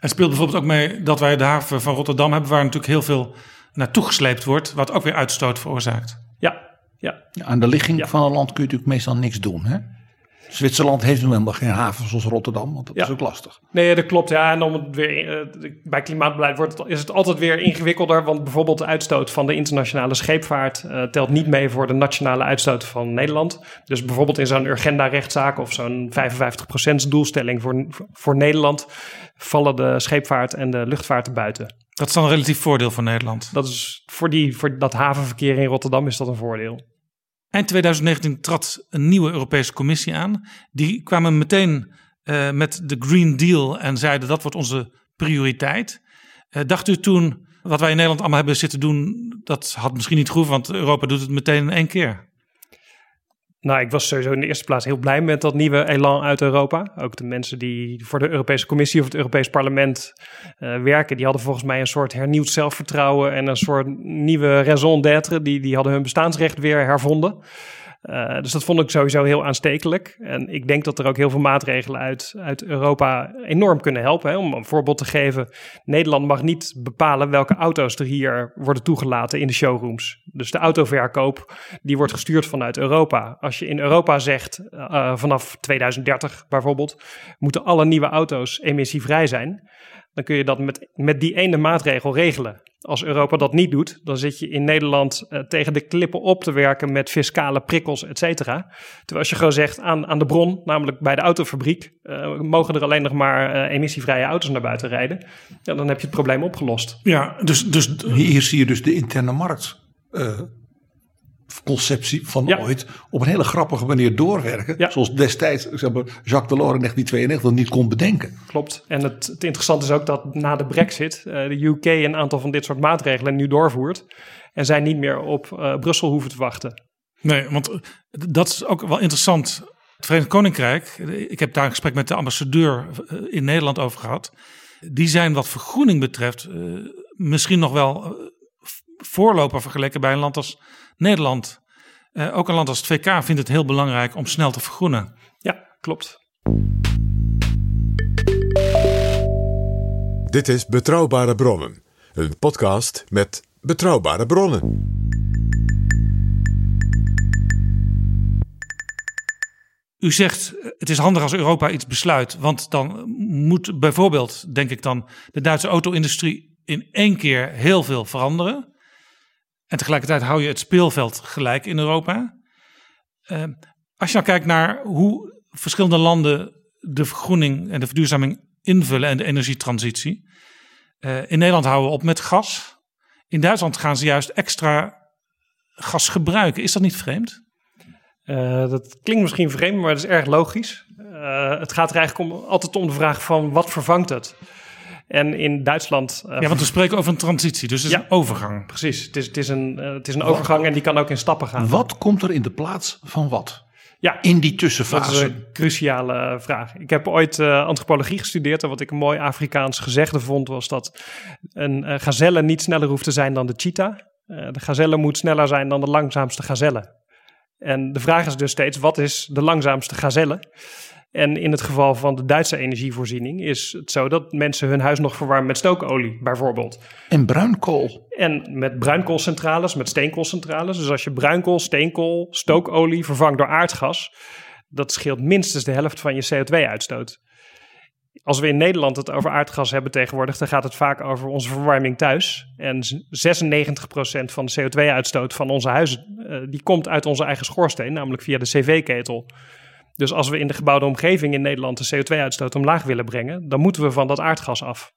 En speelt bijvoorbeeld ook mee dat wij de haven van Rotterdam hebben, waar natuurlijk heel veel naartoe gesleept wordt, wat ook weer uitstoot veroorzaakt.
Ja, ja.
Ja, aan de ligging
Ja.
van een land kun je natuurlijk meestal niks doen. Hè? Zwitserland heeft nu helemaal geen haven zoals Rotterdam, want dat
Ja.
is ook lastig.
Nee, dat klopt. Ja, en om het weer, eh, bij klimaatbeleid wordt het, is het altijd weer ingewikkelder. Want bijvoorbeeld de uitstoot van de internationale scheepvaart eh, telt niet mee voor de nationale uitstoot van Nederland. Dus bijvoorbeeld in zo'n Urgenda-rechtszaak of zo'n 55% doelstelling voor, voor Nederland vallen de scheepvaart en de luchtvaart er buiten.
Dat is dan een relatief voordeel voor Nederland.
Dat is voor, die, voor dat havenverkeer in Rotterdam is dat een voordeel.
Eind 2019 trad een nieuwe Europese Commissie aan. Die kwamen meteen eh, met de Green Deal en zeiden dat wordt onze prioriteit. Eh, dacht u toen, wat wij in Nederland allemaal hebben zitten doen, dat had misschien niet goed, want Europa doet het meteen in één keer.
Nou, ik was sowieso in de eerste plaats heel blij met dat nieuwe elan uit Europa. Ook de mensen die voor de Europese Commissie of het Europees Parlement eh, werken, die hadden volgens mij een soort hernieuwd zelfvertrouwen en een soort nieuwe raison d'être. Die, die hadden hun bestaansrecht weer hervonden. Eh, dus dat vond ik sowieso heel aanstekelijk. En ik denk dat er ook heel veel maatregelen uit, uit Europa enorm kunnen helpen. Hè. Om een voorbeeld te geven, Nederland mag niet bepalen welke auto's er hier worden toegelaten in de showrooms. Dus de autoverkoop, die wordt gestuurd vanuit Europa. Als je in Europa zegt, eh, vanaf 2030 bijvoorbeeld, moeten alle nieuwe auto's emissievrij zijn. Dan kun je dat met, met die ene maatregel regelen. Als Europa dat niet doet, dan zit je in Nederland eh, tegen de klippen op te werken met fiscale prikkels, et cetera. Terwijl als je gewoon zegt aan, aan de bron, namelijk bij de autofabriek, eh, mogen er alleen nog maar eh, emissievrije auto's naar buiten rijden. Ja, dan heb je het probleem opgelost.
Ja, dus, dus
Hier zie je dus de interne markt eh, conceptie van
Ja.
ooit op een hele grappige manier doorwerken.
Ja.
Zoals destijds zeg maar, Jacques Delors in 1992 niet kon bedenken.
Klopt. En het, het interessante is ook dat na de brexit eh, de UK een aantal van dit soort maatregelen nu doorvoert. En zij niet meer op eh, Brussel hoeven te wachten.
Nee, want eh, dat is ook wel interessant. Het Verenigd Koninkrijk, ik heb daar een gesprek met de ambassadeur in Nederland over gehad. Die zijn wat vergroening betreft eh, misschien nog wel voorloper vergeleken bij een land als Nederland. Eh, ook een land als het VK vindt het heel belangrijk om snel te vergroenen.
Ja, klopt.
Dit is Betrouwbare Bronnen, een podcast met betrouwbare bronnen.
U zegt eh, het is handig als Europa iets besluit, want dan moet bijvoorbeeld, denk ik dan, de Duitse auto-industrie in één keer heel veel veranderen. En tegelijkertijd hou je het speelveld gelijk in Europa. Eh, als je nou kijkt naar hoe verschillende landen de vergroening en de verduurzaming invullen en de energietransitie. Eh, in Nederland houden we op met gas. In Duitsland gaan ze juist extra gas gebruiken. Is dat niet vreemd?
Eh, dat klinkt misschien vreemd, maar dat is erg logisch. Het gaat er eigenlijk om, altijd om de vraag van wat vervangt het? En in Duitsland... eh,
Ja, want we spreken over een transitie, dus het is
Ja.
een overgang.
Precies, het is, het is een, eh, het is een overgang en die kan ook in stappen gaan.
Wat komt er in de plaats van wat?
Ja,
In die
Dat
tussenfase.
is een cruciale eh, vraag. Ik heb ooit eh, antropologie gestudeerd en wat ik een mooi Afrikaans gezegde vond was dat een eh, gazelle niet sneller hoeft te zijn dan de cheetah. Eh, de gazelle moet sneller zijn dan de langzaamste gazelle. En de vraag is dus steeds, wat is de langzaamste gazelle? En in het geval van de Duitse energievoorziening is het zo dat mensen hun huis nog verwarmen met stookolie, bijvoorbeeld.
En bruinkool.
En met bruinkoolcentrales, met steenkoolcentrales. Dus als je bruinkool, steenkool, stookolie vervangt door aardgas, dat scheelt minstens de helft van je CO2-uitstoot. Als we in Nederland het over aardgas hebben tegenwoordig, dan gaat het vaak over onze verwarming thuis. En 96% van de CO2-uitstoot van onze huizen, uh, die komt uit onze eigen schoorsteen, namelijk via de cv-ketel. Dus als we in de gebouwde omgeving in Nederland de CO2-uitstoot omlaag willen brengen, dan moeten we van dat aardgas af.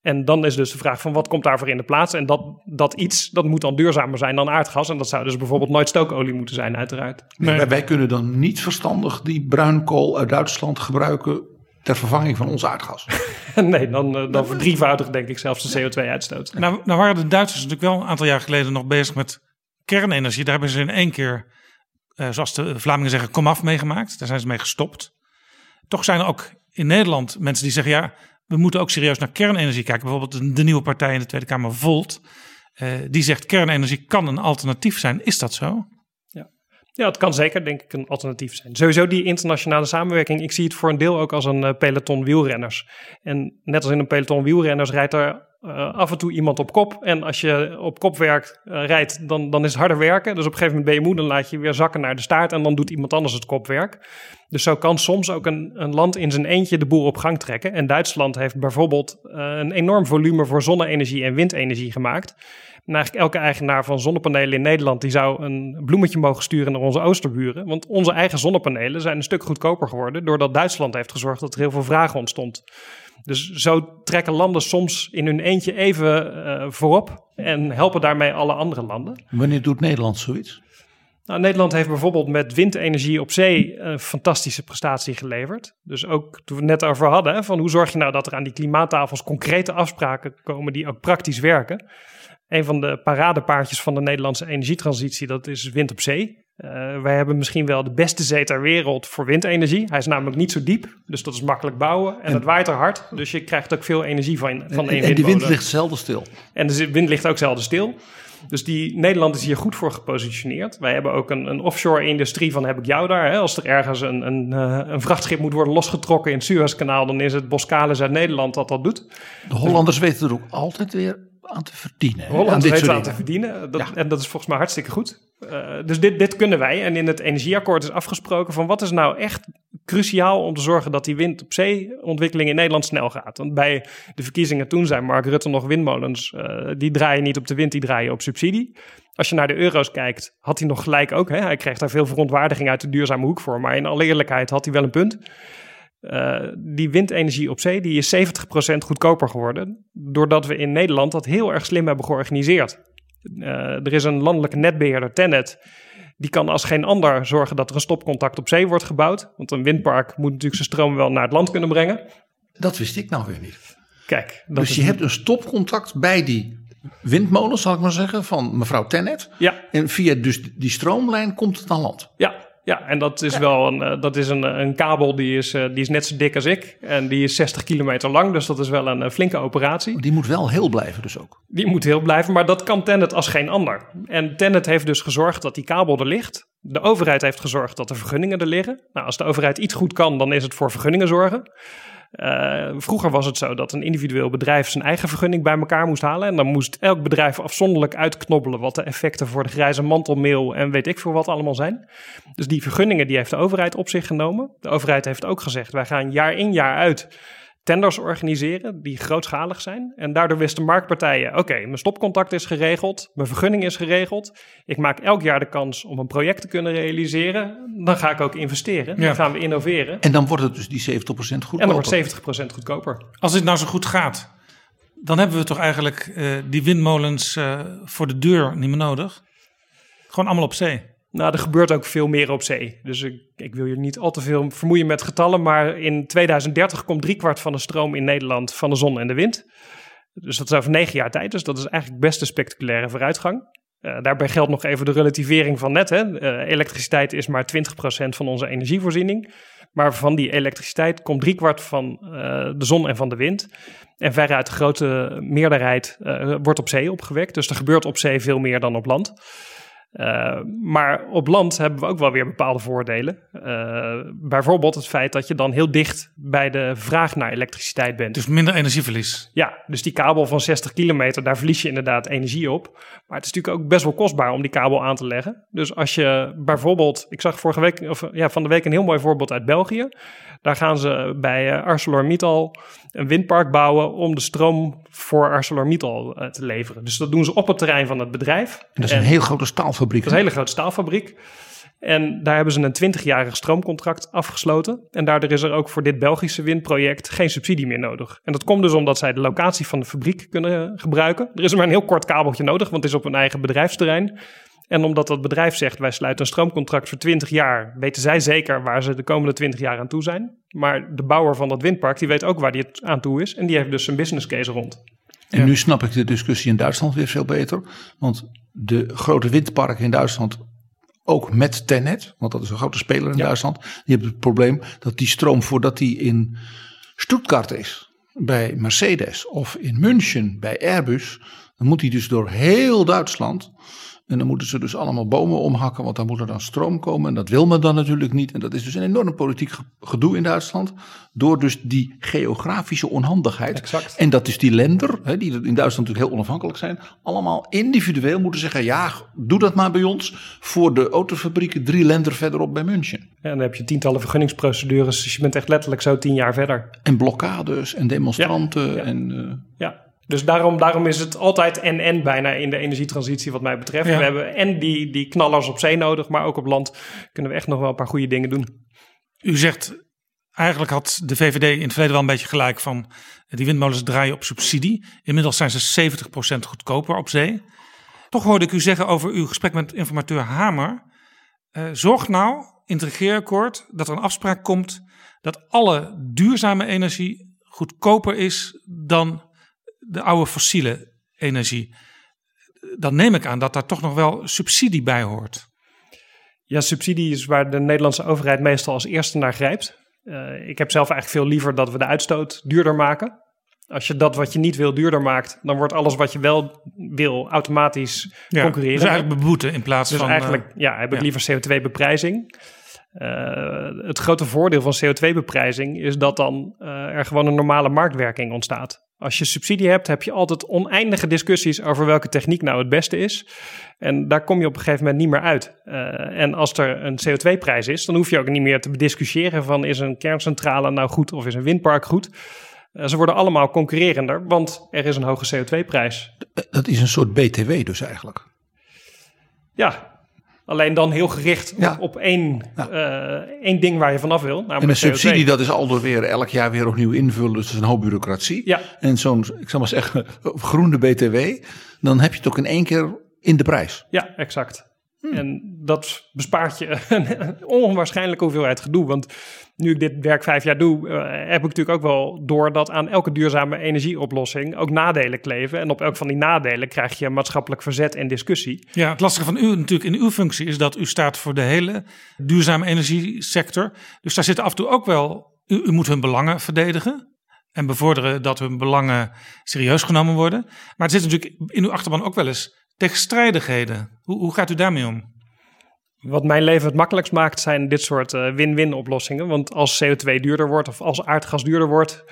En dan is dus de vraag van wat komt daarvoor in de plaats? En dat, dat iets, dat moet dan duurzamer zijn dan aardgas. En dat zou dus bijvoorbeeld nooit stookolie moeten zijn, uiteraard.
Nee, wij kunnen dan niet verstandig die bruinkool uit Duitsland gebruiken ter vervanging van ons aardgas.
nee, dan, uh, dan verdrievoudig denk ik zelfs de CO2-uitstoot.
Nou, nou waren de Duitsers natuurlijk wel een aantal jaar geleden nog bezig met kernenergie. Daar hebben ze in één keer, zoals de Vlamingen zeggen, komaf meegemaakt. Daar zijn ze mee gestopt. Toch zijn er ook in Nederland mensen die zeggen, ja, we moeten ook serieus naar kernenergie kijken. Bijvoorbeeld de nieuwe partij in de Tweede Kamer, Volt, uh, die zegt kernenergie kan een alternatief zijn. Is dat zo?
Ja, het kan zeker, denk ik, een alternatief zijn. Sowieso die internationale samenwerking. Ik zie het voor een deel ook als een uh, peloton wielrenners. En net als in een peloton wielrenners rijdt er uh, af en toe iemand op kop. En als je op kop werkt, uh, rijdt, dan, dan is het harder werken. Dus op een gegeven moment ben je moe, dan laat je weer zakken naar de staart. En dan doet iemand anders het kopwerk. Dus zo kan soms ook een, een land in zijn eentje de boel op gang trekken. En Duitsland heeft bijvoorbeeld een enorm volume voor zonne-energie en windenergie gemaakt. En eigenlijk elke eigenaar van zonnepanelen in Nederland die zou een bloemetje mogen sturen naar onze oosterburen. Want onze eigen zonnepanelen zijn een stuk goedkoper geworden doordat Duitsland heeft gezorgd dat er heel veel vraag ontstond. Dus zo trekken landen soms in hun eentje even uh, voorop en helpen daarmee alle andere landen.
Wanneer doet Nederland zoiets?
Nou, Nederland heeft bijvoorbeeld met windenergie op zee een fantastische prestatie geleverd. Dus ook toen we het net over hadden, hè, van hoe zorg je nou dat er aan die klimaattafels concrete afspraken komen die ook praktisch werken. Een van de paradepaardjes van de Nederlandse energietransitie, dat is wind op zee. Uh, wij hebben misschien wel de beste zee ter wereld voor windenergie. Hij is namelijk niet zo diep, dus dat is makkelijk bouwen. En, en het waait er hard, dus je krijgt ook veel energie van, van
en, één En de wind ligt zelden stil.
En de wind ligt ook zelden stil. Dus die, Nederland is hier goed voor gepositioneerd. Wij hebben ook een, een offshore-industrie van heb ik jou daar. Hè? Als er ergens een, een, uh, een vrachtschip moet worden losgetrokken in het Suezkanaal... dan is het Boskalis uit Nederland dat dat doet.
De Hollanders weten er ook altijd weer aan te verdienen.
Holland weet aan te verdienen. Dat, ja. En dat is volgens mij hartstikke goed. Uh, dus dit, dit kunnen wij. En in het energieakkoord is afgesproken van wat is nou echt cruciaal om te zorgen dat die wind op zee ontwikkeling in Nederland snel gaat. Want bij de verkiezingen toen zei Mark Rutte nog windmolens, uh, die draaien niet op de wind, die draaien op subsidie. Als je naar de euro's kijkt, had hij nog gelijk ook. Hè? Hij kreeg daar veel verontwaardiging uit de duurzame hoek voor. Maar in alle eerlijkheid had hij wel een punt. Uh, die windenergie op zee die is 70% goedkoper geworden. Doordat we in Nederland dat heel erg slim hebben georganiseerd. Uh, er is een landelijke netbeheerder, Tennet. Die kan als geen ander zorgen dat er een stopcontact op zee wordt gebouwd. Want een windpark moet natuurlijk zijn stroom wel naar het land kunnen brengen.
Dat wist ik nou weer niet.
Kijk,
dus je hebt een stopcontact bij die windmolens, zal ik maar zeggen, van mevrouw Tennet.
Ja.
En via dus die stroomlijn komt het aan land.
Ja, ja, en dat is wel een, uh, dat is een, een kabel die is, uh, die is net zo dik als ik. En die is 60 kilometer lang, dus dat is wel een, een flinke operatie.
Die moet wel heel blijven dus ook.
Die moet heel blijven, maar dat kan Tennet als geen ander. En Tennet heeft dus gezorgd dat die kabel er ligt. De overheid heeft gezorgd dat de vergunningen er liggen. Nou, als de overheid iets goed kan, dan is het voor vergunningen zorgen. Uh, vroeger was het zo dat een individueel bedrijf zijn eigen vergunning bij elkaar moest halen. En dan moest elk bedrijf afzonderlijk uitknobbelen wat de effecten voor de grijze mantelmeel en weet ik veel wat allemaal zijn. Dus die vergunningen die heeft de overheid op zich genomen. De overheid heeft ook gezegd, wij gaan jaar in jaar uit tenders organiseren die grootschalig zijn. En daardoor wisten marktpartijen: oké, okay, mijn stopcontact is geregeld, mijn vergunning is geregeld. Ik maak elk jaar de kans om een project te kunnen realiseren. Dan ga ik ook investeren. Ja. Dan gaan we innoveren.
En dan wordt het dus die 70% goedkoper.
En dan wordt 70% goedkoper.
Als dit nou zo goed gaat, dan hebben we toch eigenlijk uh, die windmolens uh, voor de deur niet meer nodig. Gewoon allemaal op zee.
Nou, er gebeurt ook veel meer op zee. Dus ik, ik, wil je niet al te veel vermoeien met getallen. Maar in 2030 komt driekwart van de stroom in Nederland van de zon en de wind. Dus dat is over negen jaar tijd. Dus dat is eigenlijk best een spectaculaire vooruitgang. Uh, daarbij geldt nog even de relativering van net. Hè. Uh, elektriciteit is maar 20% van onze energievoorziening. Maar van die elektriciteit komt driekwart van uh, de zon en van de wind. En veruit de grote meerderheid wordt op zee opgewekt. Dus er gebeurt op zee veel meer dan op land. Uh, maar op land hebben we ook wel weer bepaalde voordelen. Uh, bijvoorbeeld het feit dat je dan heel dicht bij de vraag naar elektriciteit bent.
Dus minder energieverlies.
Ja, dus die kabel van 60 kilometer, daar verlies je inderdaad energie op. Maar het is natuurlijk ook best wel kostbaar om die kabel aan te leggen. Dus als je bijvoorbeeld, ik zag vorige week, of ja, van de week een heel mooi voorbeeld uit België. Daar gaan ze bij uh, ArcelorMittal een windpark bouwen om de stroom voor ArcelorMittal uh, te leveren. Dus dat doen ze op het terrein van het bedrijf. En
dat is een heel grote staalfabriek.
Dat is een hele grote staalfabriek. En daar hebben ze een 20-jarig stroomcontract afgesloten. En daardoor is er ook voor dit Belgische windproject geen subsidie meer nodig. En dat komt dus omdat zij de locatie van de fabriek kunnen gebruiken. Er is maar een heel kort kabeltje nodig, want het is op hun eigen bedrijfsterrein. En omdat dat bedrijf zegt, wij sluiten een stroomcontract voor 20 jaar, weten zij zeker waar ze de komende 20 jaar aan toe zijn. Maar de bouwer van dat windpark, die weet ook waar die het aan toe is. En die heeft dus een business case rond.
En nu snap ik de discussie in Duitsland weer veel beter. Want de grote windparken in Duitsland, ook met Tenet, want dat is een grote speler in Duitsland, die hebben het probleem dat die stroom voordat die in Stuttgart is, bij Mercedes of in München bij Airbus, dan moet die dus door heel Duitsland en dan moeten ze dus allemaal bomen omhakken, want dan moet er dan stroom komen. En dat wil men dan natuurlijk niet. En dat is dus een enorm politiek gedoe in Duitsland. Door dus die geografische onhandigheid.
Exact.
En dat is die lender, hè, die in Duitsland natuurlijk heel onafhankelijk zijn. Allemaal individueel moeten zeggen, ja, doe dat maar bij ons. Voor de autofabrieken drie lender verderop bij München.
En dan heb je tientallen vergunningsprocedures. Dus je bent echt letterlijk zo tien jaar verder.
En blokkades en demonstranten.
Ja.
En, uh,
ja. Dus daarom, daarom is het altijd en-en bijna in de energietransitie wat mij betreft.
Ja.
We hebben en die, die knallers op zee nodig, maar ook op land kunnen we echt nog wel een paar goede dingen doen.
U zegt, eigenlijk had de VVD in het verleden wel een beetje gelijk van die windmolens draaien op subsidie. Inmiddels zijn ze 70% goedkoper op zee. Toch hoorde ik u zeggen over uw gesprek met informateur Hamer. Uh, zorg nou in het regeerakkoord dat er een afspraak komt dat alle duurzame energie goedkoper is dan de oude fossiele energie. Dan neem ik aan dat daar toch nog wel subsidie bij hoort.
Ja, subsidie is waar de Nederlandse overheid meestal als eerste naar grijpt. Uh, ik heb zelf eigenlijk veel liever dat we de uitstoot duurder maken. Als je dat wat je niet wil duurder maakt, dan wordt alles wat je wel wil automatisch
ja,
concurreren.
Dus eigenlijk beboeten in plaats
dus
van.
eigenlijk, uh, ja, heb ik ja. liever CO2-beprijzing. Uh, het grote voordeel van CO2-beprijzing is dat dan uh, er gewoon een normale marktwerking ontstaat. Als je subsidie hebt, heb je altijd oneindige discussies over welke techniek nou het beste is. En daar kom je op een gegeven moment niet meer uit. Uh, en als er een CO2-prijs is, dan hoef je ook niet meer te bediscussiëren van is een kerncentrale nou goed of is een windpark goed. Uh, ze worden allemaal concurrerender, want er is een hoge CO2-prijs.
Dat is een soort BTW dus eigenlijk.
Ja, Alleen dan heel gericht
Ja.
op, op één, uh, één ding waar je vanaf wil.
En een
CO2.
subsidie, dat is al weer elk jaar weer opnieuw invullen. Dus dat is een hoop bureaucratie.
Ja.
En zo'n, ik zal maar zeggen, groene BTW. Dan heb je het ook in één keer in de prijs.
Ja, exact. En dat bespaart je een onwaarschijnlijke hoeveelheid gedoe. Want nu ik dit werk vijf jaar doe, uh, heb ik natuurlijk ook wel door dat aan elke duurzame energieoplossing ook nadelen kleven. En op elk van die nadelen krijg je maatschappelijk verzet en discussie.
Ja, het lastige van u natuurlijk in uw functie is dat u staat voor de hele duurzame energiesector. Dus daar zitten af en toe ook wel, u, u moet hun belangen verdedigen. En bevorderen dat hun belangen serieus genomen worden. Maar er zit natuurlijk in uw achterban ook wel eens tegenstrijdigheden. Hoe, hoe gaat u daarmee om?
Wat mijn leven het makkelijkst maakt zijn dit soort uh, win-win oplossingen. Want als CO2 duurder wordt of als aardgas duurder wordt,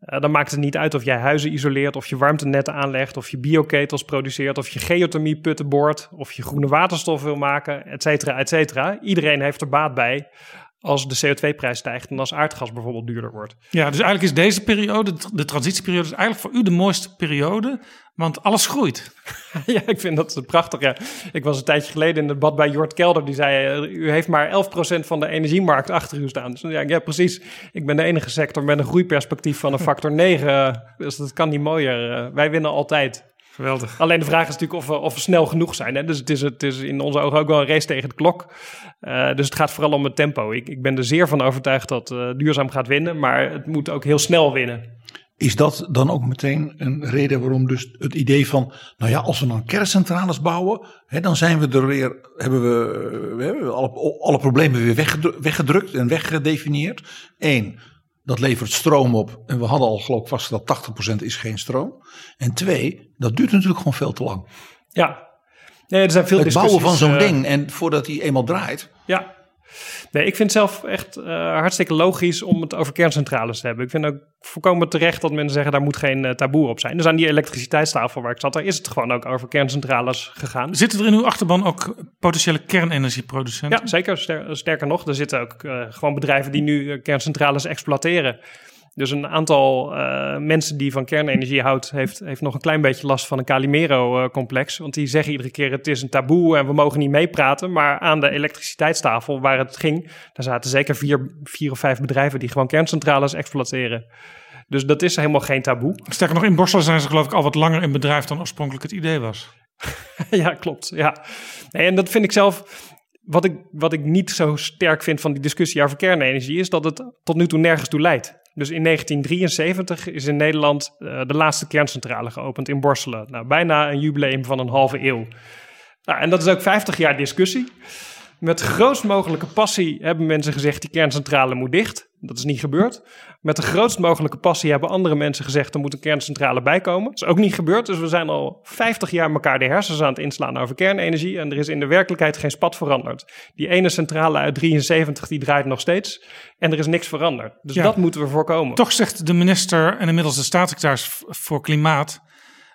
uh, dan maakt het niet uit of jij huizen isoleert, of je warmtenetten aanlegt, of je bioketels produceert, of je geothermieputten boort, of je groene waterstof wil maken, et cetera, et cetera. Iedereen heeft er baat bij als de CO2-prijs stijgt en als aardgas bijvoorbeeld duurder wordt.
Ja, dus eigenlijk is deze periode, de transitieperiode, is eigenlijk voor u de mooiste periode, want alles groeit.
ja, ik vind dat prachtig. Ja. Ik was een tijdje geleden in het debat bij Jort Kelder, die zei, u heeft maar 11% van de energiemarkt achter u staan. Dus ja, ja, precies. Ik ben de enige sector met een groeiperspectief van een factor 9, dus dat kan niet mooier. Wij winnen altijd.
Geweldig.
Alleen de vraag is natuurlijk of we, of we snel genoeg zijn. Hè? Dus het is, het is in onze ogen ook wel een race tegen de klok. Uh, dus het gaat vooral om het tempo. Ik, ik ben er zeer van overtuigd dat uh, duurzaam gaat winnen, maar het moet ook heel snel winnen.
Is dat dan ook meteen een reden waarom dus het idee van, nou ja, als we dan kerncentrales bouwen, hè, dan zijn we er weer, hebben we, we hebben alle, alle problemen weer weggedrukt, weggedrukt en weggedefinieerd. Eén, dat levert stroom op. En we hadden al geloof ik vast dat 80% is geen stroom. En twee, dat duurt natuurlijk gewoon veel te lang.
Ja, Nee, er zijn veel
het bouwen van
discussies,
zo'n
eh,
ding en voordat hij eenmaal draait.
Ja. Nee, ik vind het zelf echt eh, hartstikke logisch om het over kerncentrales te hebben. Ik vind ook volkomen terecht dat mensen zeggen daar moet geen eh, taboe op zijn. Dus aan die elektriciteitstafel waar ik zat, daar is het gewoon ook over kerncentrales gegaan.
Zitten er in uw achterban ook potentiële kernenergieproducenten?
Ja, zeker. Ster- sterker nog, er zitten ook eh, gewoon bedrijven die nu kerncentrales exploiteren. Dus een aantal eh, mensen die van kernenergie houdt, heeft, heeft nog een klein beetje last van een Calimero-complex. want die zeggen iedere keer het is een taboe en we mogen niet meepraten. Maar aan de elektriciteitstafel waar het ging, daar zaten zeker vier, vier of vijf bedrijven die gewoon kerncentrales exploiteren. Dus dat is helemaal geen taboe.
Sterker nog, in Borselen zijn ze geloof ik al wat langer in bedrijf dan oorspronkelijk het idee was.
ja, klopt. Ja. Nee, en dat vind ik zelf. Wat ik, wat ik niet zo sterk vind van die discussie over kernenergie, is dat het tot nu toe nergens toe leidt. Dus in 1973 is in Nederland eh, de laatste kerncentrale geopend in Borselen. Nou, bijna een jubileum van een halve eeuw. Nou, en dat is ook 50 jaar discussie. Met de grootst mogelijke passie hebben mensen gezegd: die kerncentrale moet dicht. Dat is niet gebeurd. Met de grootst mogelijke passie hebben andere mensen gezegd: er moet een kerncentrale bijkomen. Dat is ook niet gebeurd. Dus we zijn al 50 jaar elkaar de hersens aan het inslaan over kernenergie. En er is in de werkelijkheid geen spat veranderd. Die ene centrale uit 73 die draait nog steeds. En er is niks veranderd. Dus
Ja.
dat moeten we voorkomen.
Toch zegt de minister en inmiddels de staatssecretaris voor Klimaat,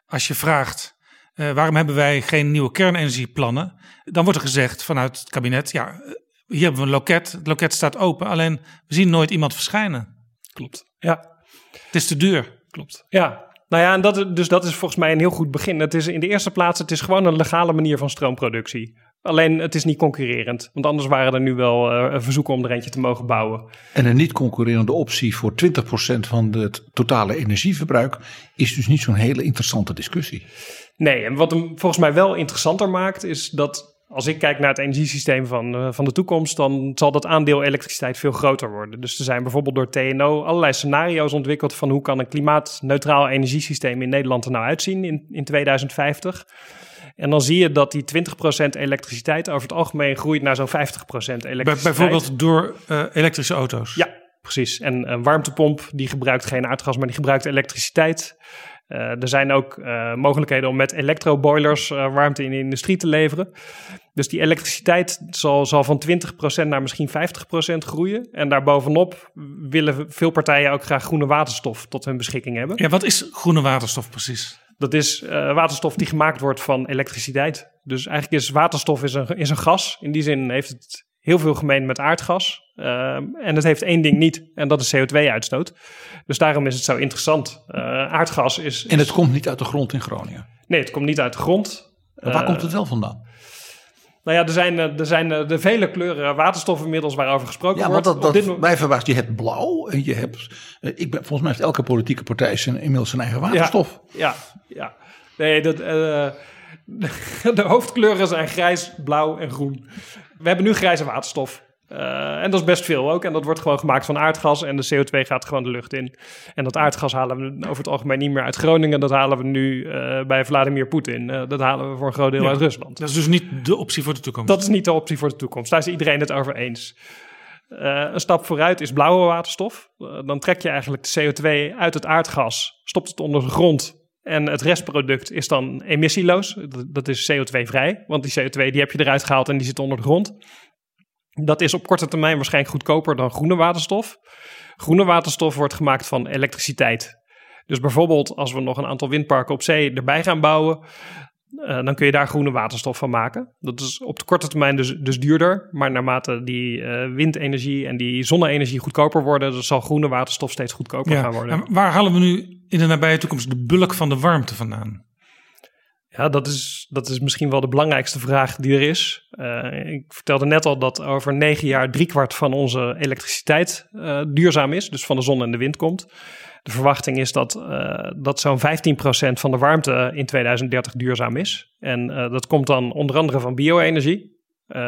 als je vraagt eh, waarom hebben wij geen nieuwe kernenergieplannen, dan wordt er gezegd vanuit het kabinet, ja, eh, hier hebben we een loket, het loket staat open, alleen we zien nooit iemand verschijnen.
Klopt. Ja.
Het is te duur.
Klopt. Ja. Nou ja, en dat, dus dat is volgens mij een heel goed begin. Het is in de eerste plaats, het is gewoon een legale manier van stroomproductie. Alleen het is niet concurrerend. Want anders waren er nu wel eh, verzoeken om er eentje te mogen bouwen.
En een niet concurrerende optie voor 20% van het totale energieverbruik is dus niet zo'n hele interessante discussie.
Nee, en wat hem volgens mij wel interessanter maakt, is dat als ik kijk naar het energiesysteem van, eh, van de toekomst, dan zal dat aandeel elektriciteit veel groter worden. Dus er zijn bijvoorbeeld door TNO allerlei scenario's ontwikkeld van hoe kan een klimaatneutraal energiesysteem in Nederland er nou uitzien in, in 2050. En dan zie je dat die 20% elektriciteit over het algemeen groeit naar zo'n 50% elektriciteit.
Bij- bijvoorbeeld door eh, elektrische auto's.
Ja, precies. En een warmtepomp die gebruikt geen aardgas, maar die gebruikt elektriciteit. Eh, er zijn ook eh, mogelijkheden om met elektroboilers eh, warmte in de industrie te leveren. Dus die elektriciteit zal, zal van 20% naar misschien 50% groeien. En daarbovenop willen veel partijen ook graag groene waterstof tot hun beschikking hebben.
Ja, wat is groene waterstof precies?
Dat is waterstof die gemaakt wordt van elektriciteit. Dus eigenlijk is waterstof is een, is een gas. In die zin heeft het heel veel gemeen met aardgas. Ehm, en het heeft één ding niet, en dat is CO2-uitstoot. Dus daarom is het zo interessant. Eh, aardgas is,
En het komt niet uit de grond in Groningen.
Nee, het komt niet uit de grond.
Maar waar
Eh,
komt het wel vandaan?
Nou ja, er zijn, eh, er zijn de vele kleuren waterstof inmiddels waarover gesproken
Ja, want
wordt.
dat, dat
mo-
mij verbaast. Je hebt blauw en je hebt... ik ben, volgens mij heeft elke politieke partij zijn, inmiddels zijn eigen waterstof.
Ja, ja. Nee, dat, de hoofdkleuren zijn grijs, blauw en groen. We hebben nu grijze waterstof. Eh, en dat is best veel ook. En dat wordt gewoon gemaakt van aardgas. En de CO2 gaat gewoon de lucht in. En dat aardgas halen we over het algemeen niet meer uit Groningen. Dat halen we nu eh, bij Vladimir Poetin. Eh, dat halen we voor een groot deel
Ja.
uit Rusland.
Dat is dus niet de optie voor de toekomst.
Dat is niet de optie voor de toekomst. Daar is iedereen het over eens. Een stap vooruit is blauwe waterstof. Dan trek je eigenlijk de CO2 uit het aardgas, stopt het onder de grond. En het restproduct is dan emissieloos. Dat, is CO2-vrij, want die CO2 die heb je eruit gehaald en die zit onder de grond. Dat is op korte termijn waarschijnlijk goedkoper dan groene waterstof. Groene waterstof wordt gemaakt van elektriciteit. Dus bijvoorbeeld als we nog een aantal windparken op zee erbij gaan bouwen, eh, dan kun je daar groene waterstof van maken. Dat is op de korte termijn dus, dus duurder. Maar naarmate die eh, windenergie en die zonne-energie goedkoper worden, dan zal groene waterstof steeds goedkoper gaan worden.
En waar halen we nu in de nabije toekomst de bulk van de warmte vandaan?
Ja, dat is, dat is misschien wel de belangrijkste vraag die er is. Eh, ik vertelde net al dat over negen jaar driekwart van onze elektriciteit duurzaam is, dus van de zon en de wind komt. De verwachting is dat, eh, dat zo'n 15% van de warmte in 2030 duurzaam is. En eh, dat komt dan onder andere van bio-energie, eh,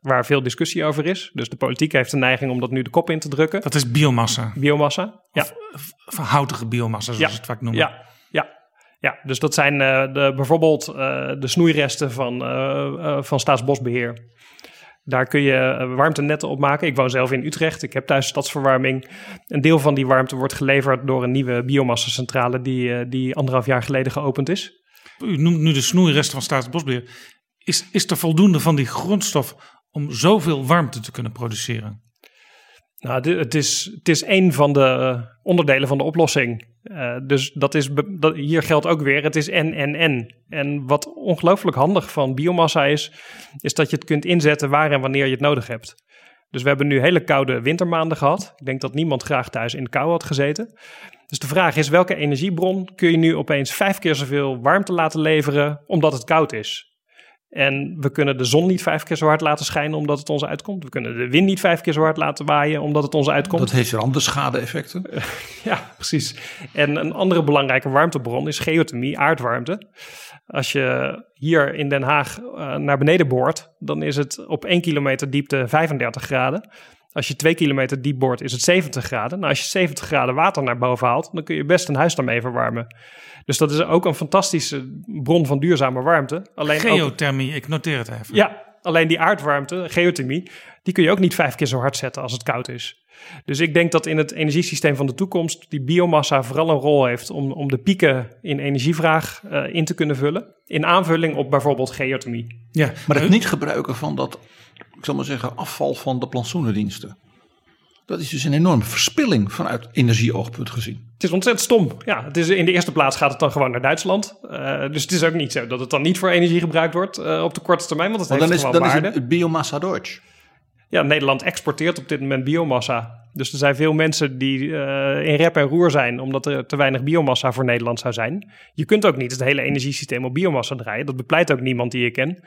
waar veel discussie over is. Dus de politiek heeft de neiging om dat nu de kop in te drukken.
Dat is biomassa.
Biomassa, ja.
Van houtige biomassa, zoals
Ja,
ze het vaak noemen.
Ja, ja, ja. dus dat zijn eh, de, bijvoorbeeld eh, de snoeiresten van, eh, eh, van Staatsbosbeheer. Daar kun je eh, warmtenetten op maken. Ik woon zelf in Utrecht. Ik heb thuis stadsverwarming. Een deel van die warmte wordt geleverd door een nieuwe biomassacentrale die, eh, die anderhalf jaar geleden geopend is.
U noemt nu de snoeiresten van Staatsbosbeheer. Is, is er voldoende van die grondstof om zoveel warmte te kunnen produceren?
Nou, het is, het is een van de eh, onderdelen van de oplossing. Eh, dus dat is, dat, hier geldt ook weer, het is en, en, en. En wat ongelooflijk handig van biomassa is, is dat je het kunt inzetten waar en wanneer je het nodig hebt. Dus we hebben nu hele koude wintermaanden gehad. Ik denk dat niemand graag thuis in de kou had gezeten. Dus de vraag is, welke energiebron kun je nu opeens vijf keer zoveel warmte laten leveren omdat het koud is? En we kunnen de zon niet vijf keer zo hard laten schijnen omdat het ons uitkomt. We kunnen de wind niet vijf keer zo hard laten waaien omdat het ons uitkomt.
Dat heeft weer andere schade-effecten.
Ja, precies. En een andere belangrijke warmtebron is geothermie, aardwarmte. Als je hier in Den Haag eh, naar beneden boort, dan is het op 1 kilometer diepte 35 graden. Als je 2 kilometer diep boort, is het 70 graden. Nou, als je 70 graden water naar boven haalt, dan kun je best een huis daarmee verwarmen. Dus dat is ook een fantastische bron van duurzame warmte. Alleen ook-
Geothermie, ik noteer het even.
ja, alleen die aardwarmte, geothermie, die kun je ook niet vijf keer zo hard zetten als het koud is. Dus ik denk dat in het energiesysteem van de toekomst die biomassa vooral een rol heeft om, om de pieken in energievraag eh, in te kunnen vullen. In aanvulling op bijvoorbeeld geothermie.
Ja,
Maar het niet gebruiken van dat, ik zal maar zeggen, afval van de plantsoenendiensten. Dat is dus een enorme verspilling vanuit energieoogpunt gezien.
Het is ontzettend stom. Ja, het is, in de eerste plaats gaat het dan gewoon naar Duitsland. Eh, dus het is ook niet zo dat het dan niet voor energie gebruikt wordt eh, op de korte termijn, want het heeft
dan is,
gewoon
dan is
waarde.
het biomassa Deutsch.
Ja, Nederland exporteert op dit moment biomassa. Dus er zijn veel mensen die eh, in rep en roer zijn omdat er te weinig biomassa voor Nederland zou zijn. Je kunt ook niet het hele energiesysteem op biomassa draaien. Dat bepleit ook niemand die je kent.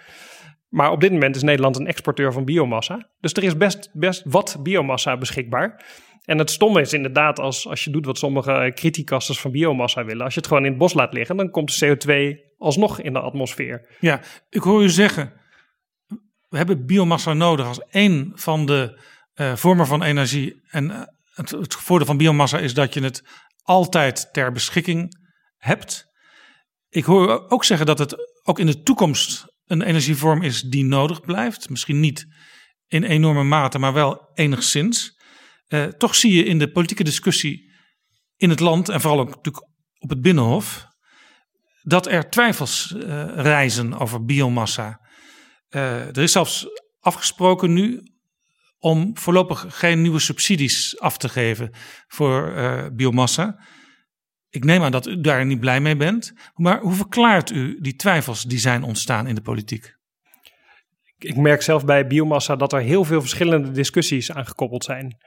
Maar op dit moment is Nederland een exporteur van biomassa. Dus er is best, best wat biomassa beschikbaar. En het stomme is inderdaad, als, als je doet wat sommige criticasters van biomassa willen, als je het gewoon in het bos laat liggen, dan komt de CO2 alsnog in de atmosfeer.
Ja, ik hoor u zeggen, we hebben biomassa nodig als één van de eh, vormen van energie. En eh, het, het voordeel van biomassa is dat je het altijd ter beschikking hebt. Ik hoor u ook zeggen dat het ook in de toekomst een energievorm is die nodig blijft. Misschien niet in enorme mate, maar wel enigszins. Eh, toch zie je in de politieke discussie in het land en vooral ook natuurlijk op het Binnenhof dat er twijfels eh, reizen over biomassa. Eh, er is zelfs afgesproken nu om voorlopig geen nieuwe subsidies af te geven voor eh, biomassa. Ik neem aan dat u daar niet blij mee bent. Maar hoe verklaart u die twijfels die zijn ontstaan in de politiek?
ik merk zelf bij biomassa dat er heel veel verschillende discussies aan gekoppeld zijn.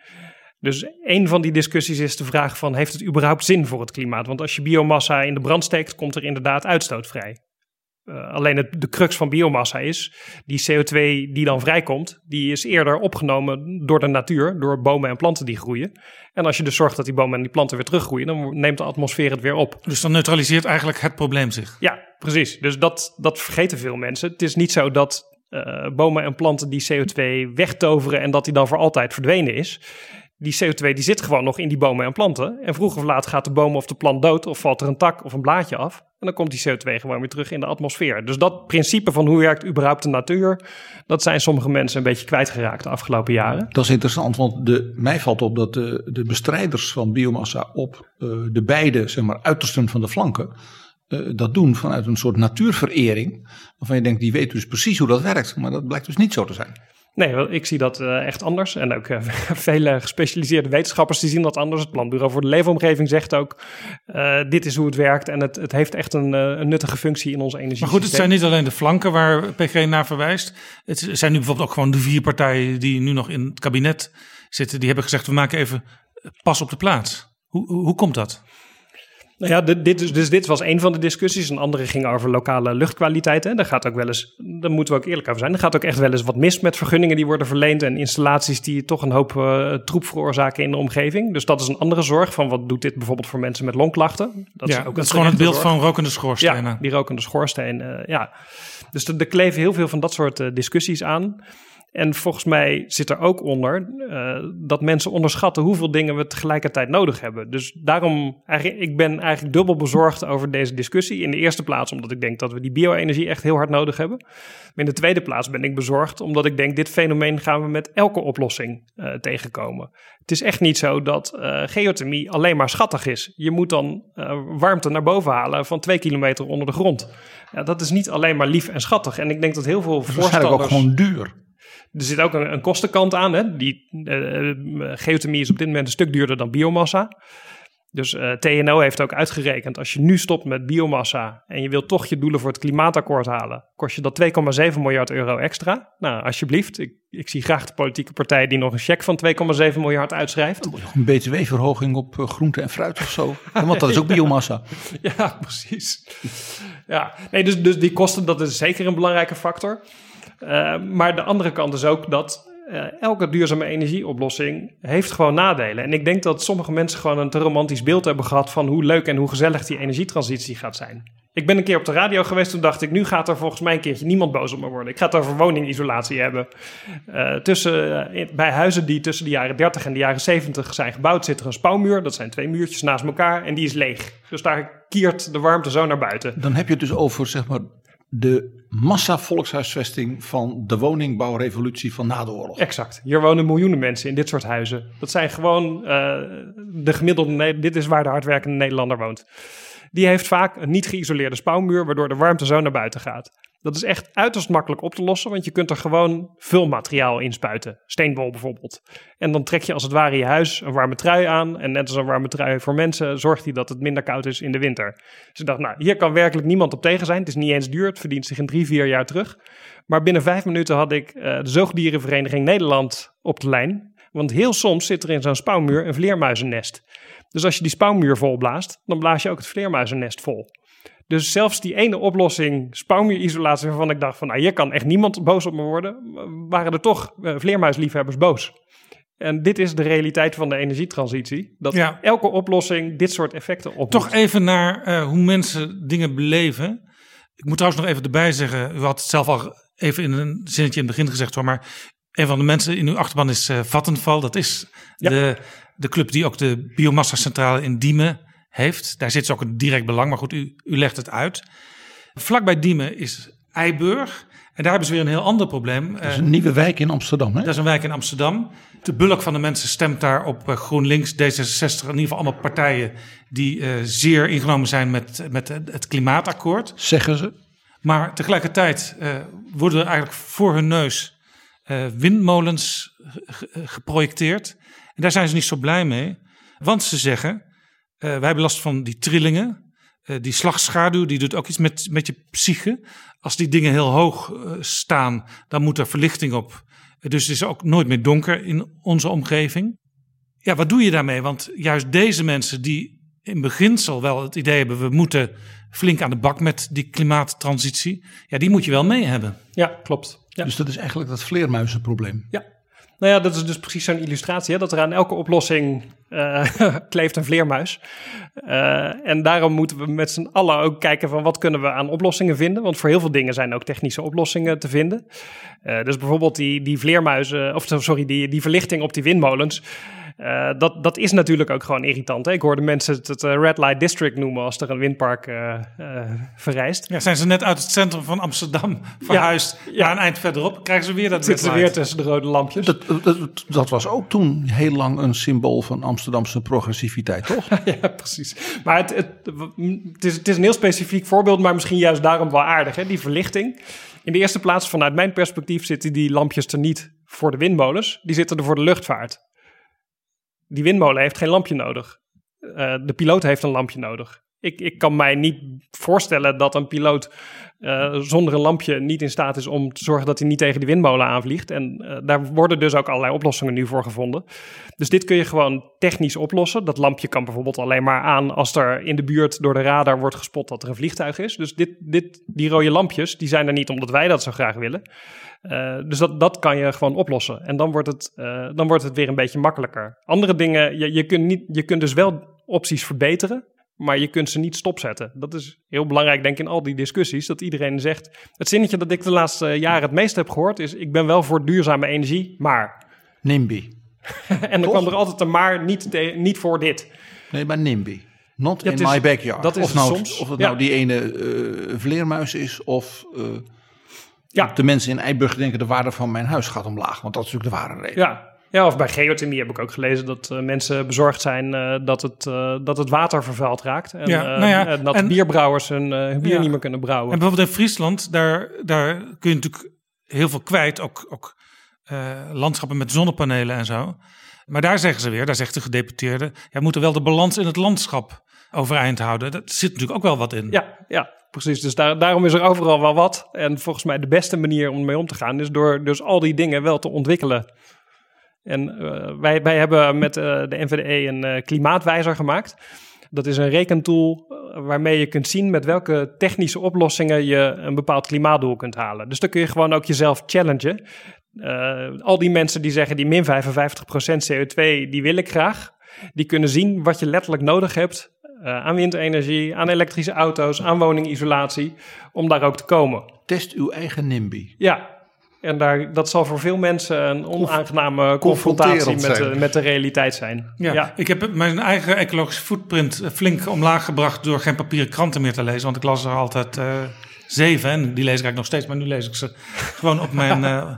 Dus een van die discussies is de vraag van, heeft het überhaupt zin voor het klimaat? Want als je biomassa in de brand steekt, komt er inderdaad uitstoot vrij. Eh, alleen het, de crux van biomassa is, die CO2 die dan vrijkomt, die is eerder opgenomen door de natuur, door bomen en planten die groeien. En als je dus zorgt dat die bomen en die planten weer teruggroeien, dan neemt de atmosfeer het weer op.
Dus dan neutraliseert eigenlijk het probleem zich.
Ja, precies. Dus dat, dat vergeten veel mensen. Het is niet zo dat eh, bomen en planten die CO2 wegtoveren en dat die dan voor altijd verdwenen is. Die CO2 die zit gewoon nog in die bomen en planten. En vroeg of laat gaat de boom of de plant dood of valt er een tak of een blaadje af. En dan komt die CO2 gewoon weer terug in de atmosfeer. Dus dat principe van hoe werkt überhaupt de natuur, dat zijn sommige mensen een beetje kwijtgeraakt de afgelopen jaren.
Dat is interessant, want de, mij valt op dat de, de bestrijders van biomassa op eh, de beide zeg maar, uitersten van de flanken eh, dat doen vanuit een soort natuurverering. Waarvan je denkt, die weten dus precies hoe dat werkt. Maar dat blijkt dus niet zo te zijn.
Nee, ik zie dat eh, echt anders. En ook eh, vele gespecialiseerde wetenschappers die zien dat anders. Het Planbureau voor de Leefomgeving zegt ook... eh, dit is hoe het werkt en het, het heeft echt een, nuttige functie in onze energie.
Maar goed, het zijn niet alleen de flanken waar PG naar verwijst. Het zijn nu bijvoorbeeld ook gewoon de vier partijen die nu nog in het kabinet zitten. Die hebben gezegd, we maken even pas op de plaats. Hoe, hoe komt dat?
Nou ja, dit, dit, is- dus dit was een van de discussies. Een andere ging over lokale luchtkwaliteit. Hè. Daar gaat ook wel eens, daar moeten we ook eerlijk over zijn. Er gaat ook echt wel eens wat mis met vergunningen die worden verleend. En installaties die toch een hoop eh, troep veroorzaken in de omgeving. Dus dat is een andere zorg van wat doet dit bijvoorbeeld voor mensen met longklachten. Dat
ja, dat is gewoon het beeld van rokende schoorstenen.
Ja, die rokende schoorsteen. eh, ja. Dus er, er kleven heel veel van dat soort eh, discussies aan. En volgens mij zit er ook onder uh, dat mensen onderschatten hoeveel dingen we tegelijkertijd nodig hebben. Dus daarom, eigenlijk, ik ben eigenlijk dubbel bezorgd over deze discussie. In de eerste plaats omdat ik denk dat we die bio-energie echt heel hard nodig hebben. Maar in de tweede plaats ben ik bezorgd omdat ik denk dit fenomeen gaan we met elke oplossing uh, tegenkomen. Het is echt niet zo dat uh, geothermie alleen maar schattig is. Je moet dan warmte naar boven halen van twee kilometer onder de grond. Ja, dat is niet alleen maar lief en schattig. En ik denk dat heel veel
Het is waarschijnlijk ook gewoon duur.
Er zit ook een, een kostenkant aan. Hè? Die, eh, geothermie is op dit moment een stuk duurder dan biomassa. Dus eh, TNO heeft ook uitgerekend, als je nu stopt met biomassa en je wilt toch je doelen voor het klimaatakkoord halen, kost je dat 2,7 miljard euro extra. Nou, alsjeblieft, ik, ik zie graag de politieke partij die nog een cheque van 2,7 miljard uitschrijft.
Een btw-verhoging op eh, groente en fruit of zo. Want dat is ook biomassa.
Ja, precies. Ja, nee, dus, dus die kosten, dat is zeker een belangrijke factor. Uh, maar de andere kant is ook dat uh, elke duurzame energieoplossing heeft gewoon nadelen. En ik denk dat sommige mensen gewoon een te romantisch beeld hebben gehad van hoe leuk en hoe gezellig die energietransitie gaat zijn. Ik ben een keer op de radio geweest, toen dacht ik, nu gaat er volgens mij een keertje niemand boos op me worden. Ik ga het over woningisolatie hebben. Uh, tussen, bij huizen die tussen de jaren 30 en de jaren 70 zijn gebouwd, zit er een spouwmuur. Dat zijn twee muurtjes naast elkaar en die is leeg. Dus daar kiert de warmte zo naar buiten.
Dan heb je het dus over, zeg maar, de massa-volkshuisvesting van de woningbouwrevolutie van na de oorlog.
Exact. Hier wonen miljoenen mensen in dit soort huizen. Dat zijn gewoon uh, de gemiddelde. Dit is waar de hardwerkende Nederlander woont. Die heeft vaak een niet geïsoleerde spouwmuur, waardoor de warmte zo naar buiten gaat. Dat is echt uiterst makkelijk op te lossen, want je kunt er gewoon vulmateriaal in spuiten. Steenbol bijvoorbeeld. En dan trek je als het ware je huis een warme trui aan. En net als een warme trui voor mensen zorgt hij dat het minder koud is in de winter. Dus ik dacht, nou, hier kan werkelijk niemand op tegen zijn. Het is niet eens duur, het verdient zich in drie, vier jaar terug. Maar binnen vijf minuten had ik uh, de Zoogdierenvereniging Nederland op de lijn. Want heel soms zit er in zo'n spouwmuur een vleermuizennest. Dus als je die spouwmuur volblaast, dan blaas je ook het vleermuizennest vol. Dus zelfs die ene oplossing, spouwmuurisolatie, waarvan ik dacht van, nou, hier kan echt niemand boos op me worden, waren er toch uh, vleermuisliefhebbers boos. En dit is de realiteit van de energietransitie. Dat ja. elke oplossing dit soort effecten op.
Toch even naar uh, hoe mensen dingen beleven. Ik moet trouwens nog even erbij zeggen, u had het zelf al even in een zinnetje in het begin gezegd hoor, maar een van de mensen in uw achterban is uh, Vattenfall. Dat is ja. de, de club die ook de biomassa-centrale in Diemen heeft. Daar zit ook een direct belang, maar goed, u, u legt het uit. Vlakbij Diemen is Eiburg. En daar hebben ze weer een heel ander probleem.
Dat is een nieuwe wijk in Amsterdam, hè?
Dat is een wijk in Amsterdam. De bulk van de mensen stemt daar op GroenLinks, D66, in ieder geval allemaal partijen die uh, zeer ingenomen zijn met, met het klimaatakkoord.
Zeggen ze.
Maar tegelijkertijd uh, worden er eigenlijk voor hun neus uh, windmolens geprojecteerd. En daar zijn ze niet zo blij mee, want ze zeggen: wij hebben last van die trillingen. Uh, die slagschaduw die doet ook iets met, met je psyche. Als die dingen heel hoog uh, staan, dan moet er verlichting op. dus het is ook nooit meer donker in onze omgeving. Ja, wat doe je daarmee? Want juist deze mensen die in beginsel wel het idee hebben... we moeten flink aan de bak met die klimaattransitie... ja, die moet je wel mee hebben.
Ja, klopt. Ja.
Dus dat is eigenlijk dat vleermuizenprobleem.
Ja, nou ja, dat is dus precies zo'n illustratie. Hè? Dat er aan elke oplossing uh, kleeft een vleermuis. Uh, en daarom moeten we met z'n allen ook kijken van wat kunnen we aan oplossingen vinden. Want voor heel veel dingen zijn ook technische oplossingen te vinden. Uh, dus bijvoorbeeld die, die vleermuizen, of sorry, die, die verlichting op die windmolens. Uh, dat, dat is natuurlijk ook gewoon irritant. Hè? Ik hoorde mensen het, het Red Light District noemen als er een windpark uh, uh, verrijst.
Ja, zijn ze net uit het centrum van Amsterdam verhuisd ja, ja. een eind verderop, krijgen ze weer dat
Zitten ze weer tussen de rode lampjes.
Dat, dat, dat, was ook toen heel lang een symbool van Amsterdamse progressiviteit, toch?
ja, precies. Maar het, het, het, is, het is een heel specifiek voorbeeld, maar misschien juist daarom wel aardig, hè? die verlichting. In de eerste plaats, vanuit mijn perspectief, zitten die lampjes er niet voor de windmolens. Die zitten er voor de luchtvaart die windmolen heeft geen lampje nodig. Uh, de piloot heeft een lampje nodig. Ik, ik kan mij niet voorstellen dat een piloot uh, zonder een lampje niet in staat is om te zorgen dat hij niet tegen die windmolen aanvliegt. En uh, daar worden dus ook allerlei oplossingen nu voor gevonden. Dus dit kun je gewoon technisch oplossen. Dat lampje kan bijvoorbeeld alleen maar aan als er in de buurt door de radar wordt gespot dat er een vliegtuig is. Dus dit, dit, die rode lampjes, die zijn er niet omdat wij dat zo graag willen. Uh, dus dat, dat kan je gewoon oplossen. En dan wordt het, uh, dan wordt het weer een beetje makkelijker. Andere dingen, je, je, kunt niet, je kunt dus wel opties verbeteren. maar je kunt ze niet stopzetten. Dat is heel belangrijk, denk ik, in al die discussies. Dat iedereen zegt. Het zinnetje dat ik de laatste jaren het meest heb gehoord is: Ik ben wel voor duurzame energie, maar.
NIMBY.
en dan
Toch?
kwam er altijd een maar niet, te- niet voor dit.
Nee, maar NIMBY. Not
Ja,
in
is-
my backyard.
dat is
of, nou,
soms.
of het
Ja.
nou die ene eh, vleermuis is of eh,
Ja,
de mensen in Eiburg denken de waarde van mijn huis gaat omlaag. Want dat is natuurlijk de ware reden.
ja. ja, of bij geothermie heb ik ook gelezen dat eh, mensen bezorgd zijn eh, dat, het, eh, dat het water vervuild raakt. En,
Ja,
eh,
nou ja,
en dat
en-
bierbrouwers hun, eh, hun bier
Ja.
niet meer kunnen brouwen.
En bijvoorbeeld in Friesland, daar, daar kun je natuurlijk heel veel kwijt. Ook, ook eh, landschappen met zonnepanelen en zo. Maar daar zeggen ze weer, daar zegt de gedeputeerde... ja, we moeten wel de balans in het landschap overeind houden. Dat zit natuurlijk ook wel wat in.
Ja, ja, precies. Dus daar, daarom is er overal wel wat. En volgens mij de beste manier om mee om te gaan is door dus al die dingen wel te ontwikkelen. En eh, wij, wij hebben met eh, de NVDE een eh, klimaatwijzer gemaakt. Dat is een rekentool waarmee je kunt zien met welke technische oplossingen je een bepaald klimaatdoel kunt halen. Dus dan kun je gewoon ook jezelf challengen. Al die mensen die zeggen die min 55% CO2, die wil ik graag. Die kunnen zien wat je letterlijk nodig hebt aan windenergie, aan elektrische auto's, aan woningisolatie, om daar ook te komen.
Test uw eigen NIMBY.
Ja, en daar, dat zal voor veel mensen een onaangename confrontatie met de, met de realiteit zijn.
Ja, ik heb mijn eigen ecologische footprint eh, flink omlaag gebracht door geen papieren kranten meer te lezen. Want ik las er altijd eh, zeven en die lees ik eigenlijk nog steeds, maar nu lees ik ze gewoon op mijn, eh,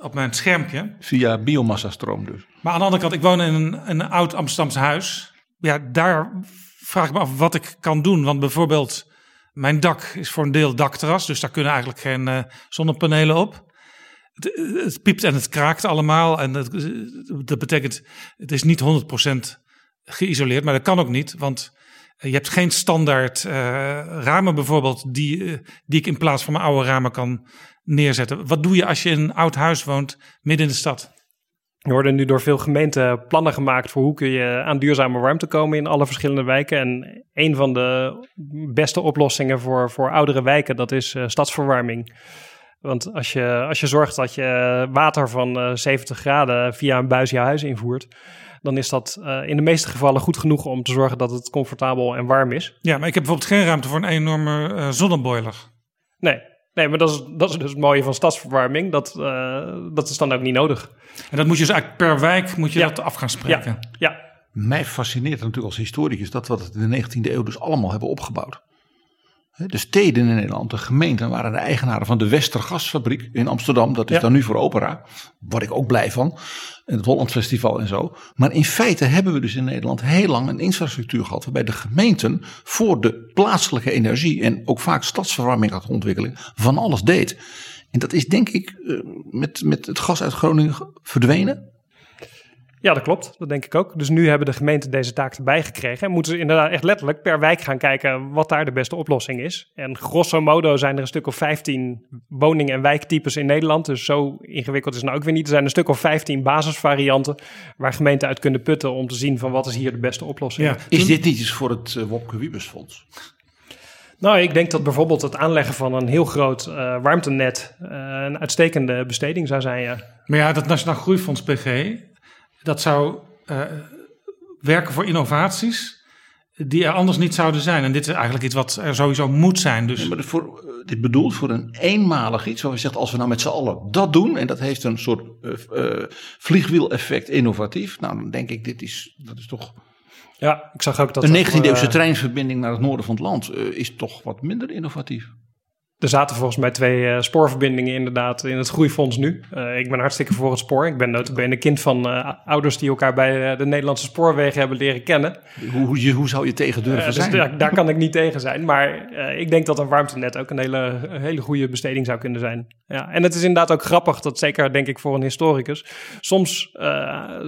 op mijn schermpje.
Via biomassa-stroom dus.
Maar aan de andere kant, ik woon in een, een oud Amsterdamse huis. Ja, daar vraag me af wat ik kan doen. Want bijvoorbeeld, mijn dak is voor een deel dakterras. Dus daar kunnen eigenlijk geen eh, zonnepanelen op. Het, piept en het kraakt allemaal. En het, dat betekent, het is niet 100% geïsoleerd. Maar dat kan ook niet, want je hebt geen standaard eh, ramen bijvoorbeeld... Die, eh, die ik in plaats van mijn oude ramen kan neerzetten. Wat doe je als je in een oud huis woont midden in de stad?
Er worden nu door veel gemeenten plannen gemaakt voor hoe kun je aan duurzame warmte komen in alle verschillende wijken. En een van de beste oplossingen voor, voor oudere wijken, dat is eh, stadsverwarming. Want als je, als je zorgt dat je water van eh, 70 graden via een buis je huis invoert, dan is dat eh, in de meeste gevallen goed genoeg om te zorgen dat het comfortabel en warm is.
Ja, maar ik heb bijvoorbeeld geen ruimte voor een enorme eh, zonneboiler.
Nee, nee maar dat is, dat is dus het mooie van stadsverwarming. Dat, eh, dat is dan ook niet nodig.
En dat moet je dus eigenlijk per wijk moet je
Ja.
dat af gaan spreken.
Ja, ja.
Mij fascineert natuurlijk als historicus dat we het in de 19e eeuw dus allemaal hebben opgebouwd. De steden in Nederland, de gemeenten waren de eigenaren van de Westergasfabriek in Amsterdam. Dat is
Ja.
dan nu voor opera. Word ik ook blij van. En het Holland Festival en zo. Maar in feite hebben we dus in Nederland heel lang een infrastructuur gehad. Waarbij de gemeenten voor de plaatselijke energie en ook vaak stadsverwarming had ontwikkeling van alles deed. En dat is denk ik eh, met, met het gas uit Groningen verdwenen.
Ja, dat klopt. Dat denk ik ook. Dus nu hebben de gemeenten deze taak erbij gekregen. En moeten ze inderdaad echt letterlijk per wijk gaan kijken wat daar de beste oplossing is. En grosso modo zijn er een stuk of 15 woning- en wijktypes in Nederland. Dus zo ingewikkeld is het nou ook weer niet. Er zijn een stuk of 15 basisvarianten waar gemeenten uit kunnen putten om te zien van wat is hier de beste oplossing.
Ja.
Is dit niet iets voor het uh, Wopke Wiebesfonds?
Nou, ik denk dat bijvoorbeeld het aanleggen van een heel groot eh, warmtenet eh, een uitstekende besteding zou zijn. Ja.
Maar ja, dat Nationaal Groeifonds PG, dat zou eh, werken voor innovaties die er anders niet zouden zijn. En dit is eigenlijk iets wat er sowieso moet zijn. Dus
Ja, maar voor, uh, dit bedoelt voor een eenmalig iets. Waar je zegt, als we nou met z'n allen dat doen. En dat heeft een soort uh, uh, vliegwiel-effect innovatief. Nou, dan denk ik, dit is, dat is toch...
Ja, ik zag ook dat...
Een 19e-eeuwse treinverbinding naar het noorden van het land uh, is toch wat minder innovatief.
Er zaten volgens mij twee uh, spoorverbindingen inderdaad in het groeifonds nu. Uh, ik ben hartstikke voor het spoor. Ik ben notabene kind van uh, ouders die elkaar bij de Nederlandse spoorwegen hebben leren kennen.
Hoe, hoe, hoe zou je tegen durven
dus
zijn?
daar, daar, kan ik niet tegen zijn. Maar ik denk dat een warmtenet ook een hele, een hele goede besteding zou kunnen zijn. Ja, en het is inderdaad ook grappig, dat zeker denk ik voor een historicus. Soms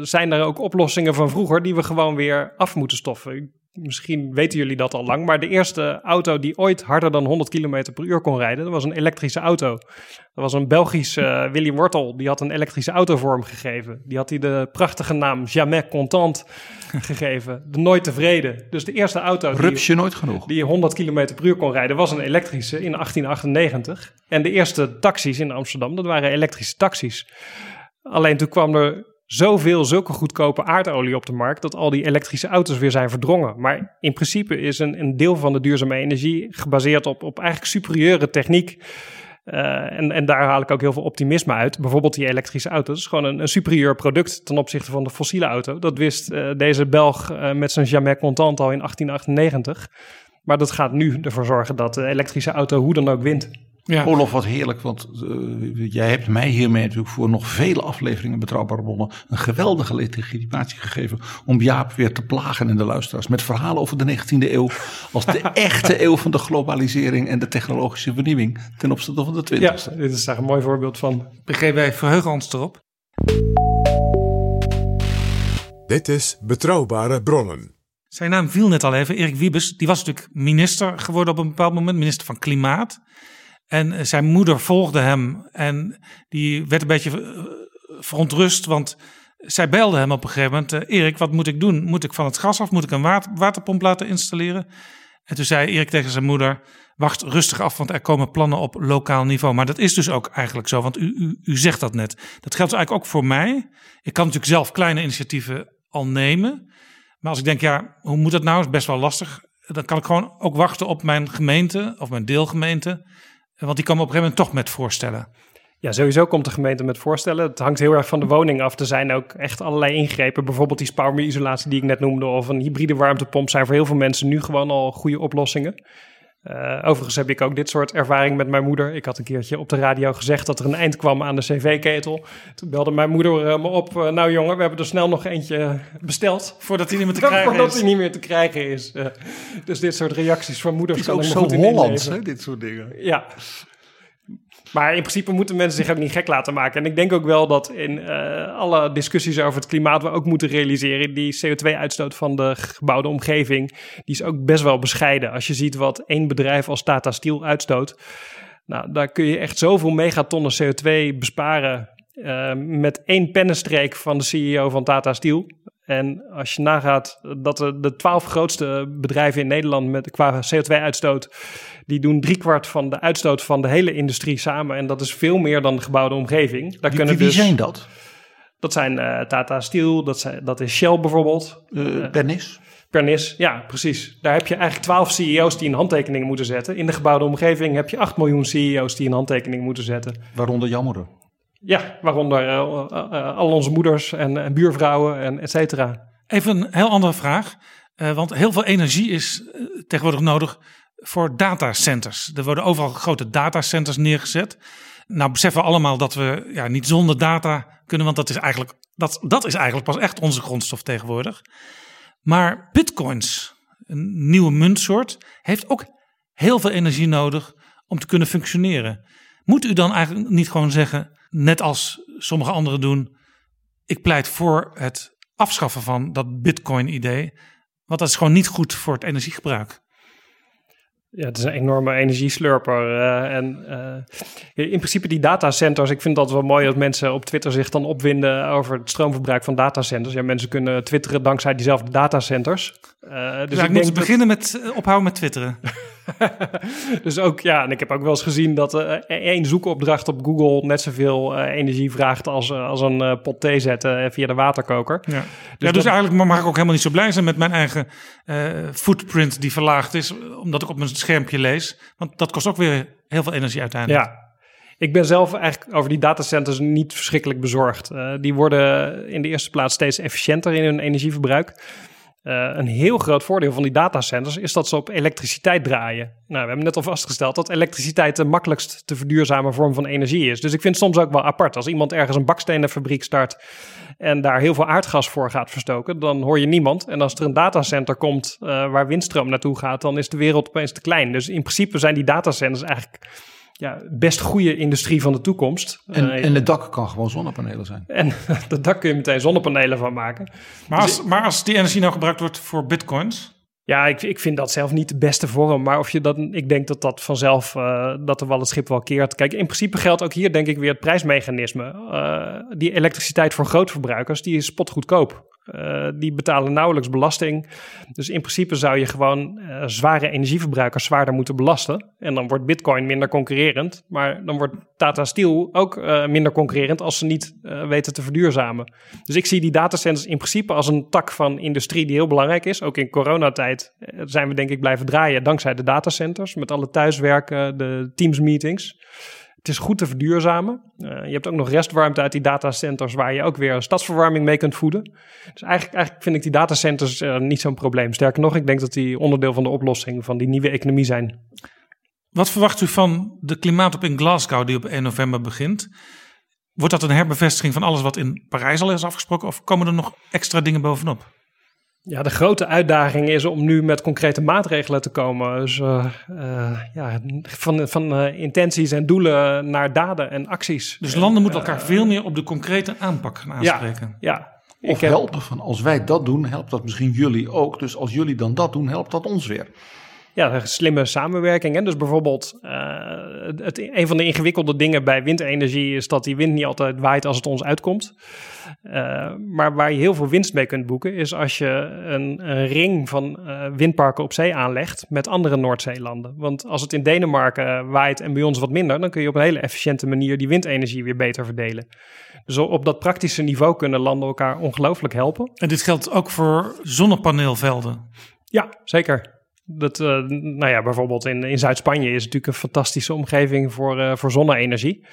zijn er ook oplossingen van vroeger die we gewoon weer af moeten stoffen. Misschien weten jullie dat al lang, maar de eerste auto die ooit harder dan 100 km per uur kon rijden, dat was een elektrische auto. Dat was een Belgisch uh, Willy Wortel, die had een elektrische auto vorm gegeven. Die had hij de prachtige naam Jamais Content gegeven, de nooit tevreden. Dus de eerste auto
Rupsje die, nooit genoeg.
die 100 km per uur kon rijden, was een elektrische in 1898. En de eerste taxis in Amsterdam, dat waren elektrische taxis. Alleen toen kwam er zoveel zulke goedkope aardolie op de markt dat al die elektrische auto's weer zijn verdrongen. Maar in principe is een, een deel van de duurzame energie gebaseerd op, op eigenlijk superieure techniek. Uh, en, en daar haal ik ook heel veel optimisme uit. Bijvoorbeeld die elektrische auto's. is gewoon een, een superieur product ten opzichte van de fossiele auto. Dat wist uh, deze Belg uh, met zijn Jamais Contant al in 1898. Maar dat gaat nu ervoor zorgen dat de elektrische auto hoe dan ook wint.
Ja. Olof, wat heerlijk, want uh, jij hebt mij hiermee natuurlijk voor nog vele afleveringen Betrouwbare Bronnen een geweldige legitimatie gegeven om Jaap weer te plagen in de luisteraars met verhalen over de 19e eeuw als de echte eeuw van de globalisering en de technologische vernieuwing ten opzichte van de 20e.
Ja, dit is daar een mooi voorbeeld van.
PG, wij verheugen ons erop.
Dit is Betrouwbare Bronnen.
Zijn naam viel net al even, Erik Wiebes. Die was natuurlijk minister geworden op een bepaald moment, minister van Klimaat. En zijn moeder volgde hem en die werd een beetje verontrust, want zij belde hem op een gegeven moment: Erik, wat moet ik doen? Moet ik van het gas af? Moet ik een water, waterpomp laten installeren? En toen zei Erik tegen zijn moeder: Wacht rustig af, want er komen plannen op lokaal niveau. Maar dat is dus ook eigenlijk zo, want u, u, u zegt dat net. Dat geldt eigenlijk ook voor mij. Ik kan natuurlijk zelf kleine initiatieven al nemen. Maar als ik denk, ja, hoe moet dat nou? Is best wel lastig. Dan kan ik gewoon ook wachten op mijn gemeente of mijn deelgemeente. Want die me op een gegeven moment toch met voorstellen.
Ja, sowieso komt de gemeente met voorstellen. Het hangt heel erg van de woning af. Er zijn ook echt allerlei ingrepen. Bijvoorbeeld die spouwmuurisolatie die ik net noemde... of een hybride warmtepomp zijn voor heel veel mensen nu gewoon al goede oplossingen. Uh, overigens heb ik ook dit soort ervaring met mijn moeder. Ik had een keertje op de radio gezegd dat er een eind kwam aan de cv-ketel. Toen belde mijn moeder uh, me op. Uh, nou jongen, we hebben er snel nog eentje besteld.
Voordat hij niet meer te krijgen
Voordat
is.
hij niet meer te krijgen is. dus dit soort reacties van moeders
Het is
kan
ook zo
me goed in
Hollands, hè, dit soort dingen.
Ja. Maar in principe moeten mensen zich ook niet gek laten maken. En ik denk ook wel dat in uh, alle discussies over het klimaat we ook moeten realiseren... die CO2-uitstoot van de gebouwde omgeving, die is ook best wel bescheiden. Als je ziet wat één bedrijf als Tata Steel uitstoot... Nou, daar kun je echt zoveel megatonnen CO2 besparen... Uh, met één pennenstreek van de CEO van Tata Steel. En als je nagaat dat de, twaalf grootste bedrijven in Nederland met, qua CO2-uitstoot, die doen driekwart van de uitstoot van de hele industrie samen. En dat is veel meer dan de gebouwde omgeving. Daar
Wie, wie
dus,
zijn dat?
Dat zijn uh, Tata Steel, dat, zijn, dat is Shell bijvoorbeeld.
Uh, Pernis?
Pernis, ja, precies. Daar heb je eigenlijk 12 CEO's die een handtekening moeten zetten. In de gebouwde omgeving heb je 8 miljoen CEO's die een handtekening moeten zetten.
Waaronder moeder?
Ja, waaronder uh, uh, al onze moeders en, en, buurvrouwen en et cetera.
Even een heel andere vraag. Want heel veel energie is tegenwoordig nodig voor datacenters. Er worden overal grote datacenters neergezet. Nou beseffen we allemaal dat we ja, niet zonder data kunnen, want dat is, eigenlijk, dat, dat is eigenlijk pas echt onze grondstof tegenwoordig. Maar bitcoins, een nieuwe muntsoort, heeft ook heel veel energie nodig om te kunnen functioneren. Moet u dan eigenlijk niet gewoon zeggen, net als sommige anderen doen, ik pleit voor het afschaffen van dat bitcoin-idee, want dat is gewoon niet goed voor het energiegebruik.
Ja, het is een enorme energieslurper. Uh, en uh, in principe die datacenters, ik vind dat wel mooi dat mensen op Twitter zich dan opwinden over het stroomverbruik van datacenters. Ja, mensen kunnen twitteren dankzij diezelfde datacenters.
Uh, dus ja, ik, ik moet beginnen met ophouden met twitteren.
dus ook, ja, en ik heb ook wel eens gezien dat uh, één zoekopdracht op Google net zoveel uh, energie vraagt als, uh, als een pot thee zetten via de waterkoker.
Ja, dus, ja, dus dat... eigenlijk mag ik ook helemaal niet zo blij zijn met mijn eigen footprint die verlaagd is, omdat ik op mijn schermpje lees. Want dat kost ook weer heel veel energie uiteindelijk.
Ja. Ik ben zelf eigenlijk over die datacenters niet verschrikkelijk bezorgd. die worden in de eerste plaats steeds efficiënter in hun energieverbruik. Uh, een heel groot voordeel van die datacenters is dat ze op elektriciteit draaien. Nou, we hebben net al vastgesteld dat elektriciteit de makkelijkst te verduurzamen vorm van energie is. Dus ik vind het soms ook wel apart. Als iemand ergens een bakstenenfabriek start en daar heel veel aardgas voor gaat verstoken, dan hoor je niemand. En als er een datacenter komt uh, waar windstroom naartoe gaat, dan is de wereld opeens te klein. Dus in principe zijn die datacenters eigenlijk ja, best goede industrie van de toekomst.
En, uh, en het dak kan gewoon zonnepanelen zijn.
En het dak kun je meteen zonnepanelen van maken.
Maar als, maar als die energie nou gebruikt wordt voor bitcoins?
Ja, ik, ik vind dat zelf niet de beste vorm. Maar of je dat, ik denk dat dat vanzelf, uh, dat er wel het schip wel keert. Kijk, in principe geldt ook hier denk ik weer het prijsmechanisme. Uh, die elektriciteit voor grootverbruikers, die is spotgoedkoop. Uh, die betalen nauwelijks belasting. Dus in principe zou je gewoon uh, zware energieverbruikers zwaarder moeten belasten. En dan wordt Bitcoin minder concurrerend. Maar dan wordt Tata Steel ook uh, minder concurrerend als ze niet weten te verduurzamen. Dus ik zie die datacenters in principe als een tak van industrie die heel belangrijk is. Ook in coronatijd zijn we denk ik blijven draaien dankzij de datacenters. Met alle thuiswerken, de Teams meetings. Het is goed te verduurzamen. Uh, je hebt ook nog restwarmte uit die datacenters waar je ook weer stadsverwarming mee kunt voeden. Dus eigenlijk, eigenlijk vind ik die datacenters uh, niet zo'n probleem. Sterker nog, ik denk dat die onderdeel van de oplossing van die nieuwe economie zijn.
Wat verwacht u van de klimaatop in Glasgow die op 1 november begint? Wordt dat een herbevestiging van alles wat in Parijs al is afgesproken of komen er nog extra dingen bovenop?
Ja, de grote uitdaging is om nu met concrete maatregelen te komen. Dus uh, uh, ja, van, van uh, intenties en doelen naar daden en acties.
Dus landen moeten elkaar veel meer op de concrete aanpak gaan aanspreken.
Ja,
ja. Of helpen van als wij dat doen, helpt dat misschien jullie ook. Dus als jullie dan dat doen, helpt dat ons weer.
Ja, slimme samenwerking. Hè? Dus bijvoorbeeld, uh, het, een van de ingewikkelde dingen bij windenergie is dat die wind niet altijd waait als het ons uitkomt. Uh, maar waar je heel veel winst mee kunt boeken, is als je een, een ring van uh, windparken op zee aanlegt met andere Noordzeelanden. Want als het in Denemarken waait en bij ons wat minder, dan kun je op een hele efficiënte manier die windenergie weer beter verdelen. Dus op dat praktische niveau kunnen landen elkaar ongelooflijk helpen.
En dit geldt ook voor zonnepaneelvelden.
Ja, zeker. Dat, uh, nou ja, bijvoorbeeld in, in Zuid-Spanje is natuurlijk een fantastische omgeving voor, uh, voor zonne-energie.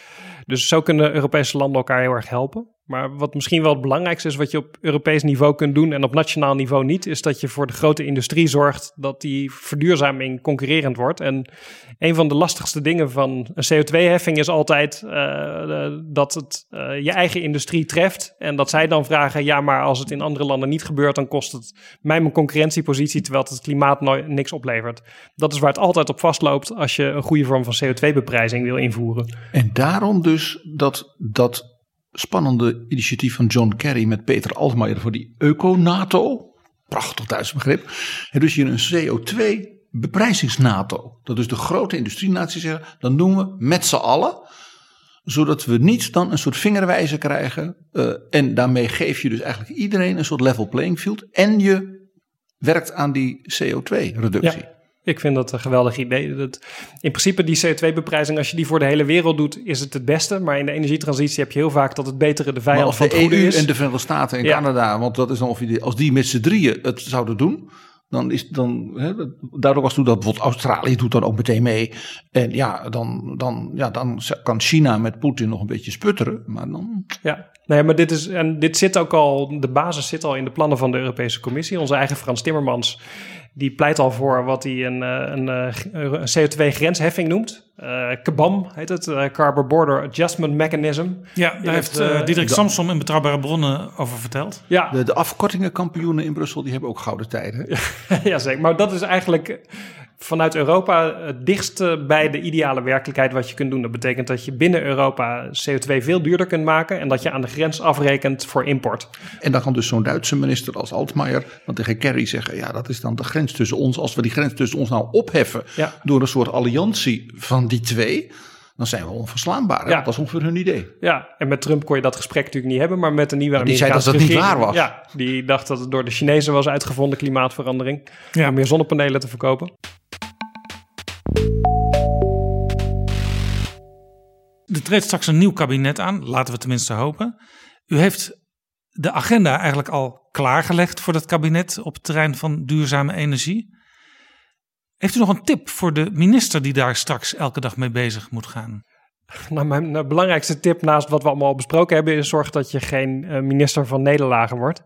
Dus zo kunnen Europese landen elkaar heel erg helpen. Maar wat misschien wel het belangrijkste is wat je op Europees niveau kunt doen en op nationaal niveau niet, is dat je voor de grote industrie zorgt dat die verduurzaming concurrerend wordt. En een van de lastigste dingen van een CO2-heffing is altijd uh, dat het uh, je eigen industrie treft. En dat zij dan vragen, ja, maar als het in andere landen niet gebeurt, dan kost het mij mijn concurrentiepositie, terwijl het, het klimaat niks oplevert. Dat is waar het altijd op vastloopt als je een goede vorm van CO2-beprijzing wil invoeren.
En daarom dus dat, dat spannende initiatief van John Kerry met Peter Altmaier voor die Eco-NATO. Prachtig Duits begrip. En dus hier een CO2 beprijzings-NATO. Dat is de grote industrienaties zeggen, dan doen we met z'n allen. Zodat we niet dan een soort vingerwijzer krijgen. Uh, en daarmee geef je dus eigenlijk iedereen een soort level playing field. En je werkt aan die CO2-reductie.
Ja. Ik vind dat een geweldig idee. Dat, in principe die CO2-beprijzing, als je die voor de hele wereld doet, is het het beste. Maar in de energietransitie heb je heel vaak dat het betere de vijand van
de
het
EU
is.
en de Verenigde Staten en ja. Canada, want dat is dan of die, als die met z'n drieën het zouden doen, dan is dan, hè, daardoor was toen dat bijvoorbeeld Australië doet dan ook meteen mee. En ja, dan, dan, ja, dan kan China met Poetin nog een beetje sputteren. Maar dan...
Ja, nee, maar dit is, en dit zit ook al, de basis zit al in de plannen van de Europese Commissie. Onze eigen Frans Timmermans die pleit al voor wat hij een, een, een CO2-grensheffing noemt. Uh, KBAM heet het, uh, Carbon Border Adjustment Mechanism.
Ja, daar heeft uh, Diederik de, Samsom in Betrouwbare Bronnen over verteld.
Ja. De, de afkortingenkampioenen in Brussel, die hebben ook gouden tijden.
ja, zeker. Maar dat is eigenlijk vanuit Europa het dichtst bij de ideale werkelijkheid wat je kunt doen. Dat betekent dat je binnen Europa CO2 veel duurder kunt maken en dat je aan de grens afrekent voor import.
En dan kan dus zo'n Duitse minister als Altmaier dan tegen Kerry zeggen: ja, dat is dan de grens tussen ons. Als we die grens tussen ons nou opheffen ja. door een soort alliantie van die twee. Dan zijn we onverslaanbaar. Ja. Dat was ongeveer hun idee.
Ja, en met Trump kon je dat gesprek natuurlijk niet hebben, maar met de nieuwe
Amerikaanse Die zei dat het niet waar was.
Ja, die dacht dat het door de Chinezen was uitgevonden, klimaatverandering. Ja. Om meer zonnepanelen te verkopen.
Er treedt straks een nieuw kabinet aan, laten we tenminste hopen. U heeft de agenda eigenlijk al klaargelegd voor dat kabinet op het terrein van duurzame energie. Heeft u nog een tip voor de minister die daar straks elke dag mee bezig moet gaan?
Nou, mijn belangrijkste tip naast wat we allemaal al besproken hebben, is zorg dat je geen uh, minister van nederlagen wordt.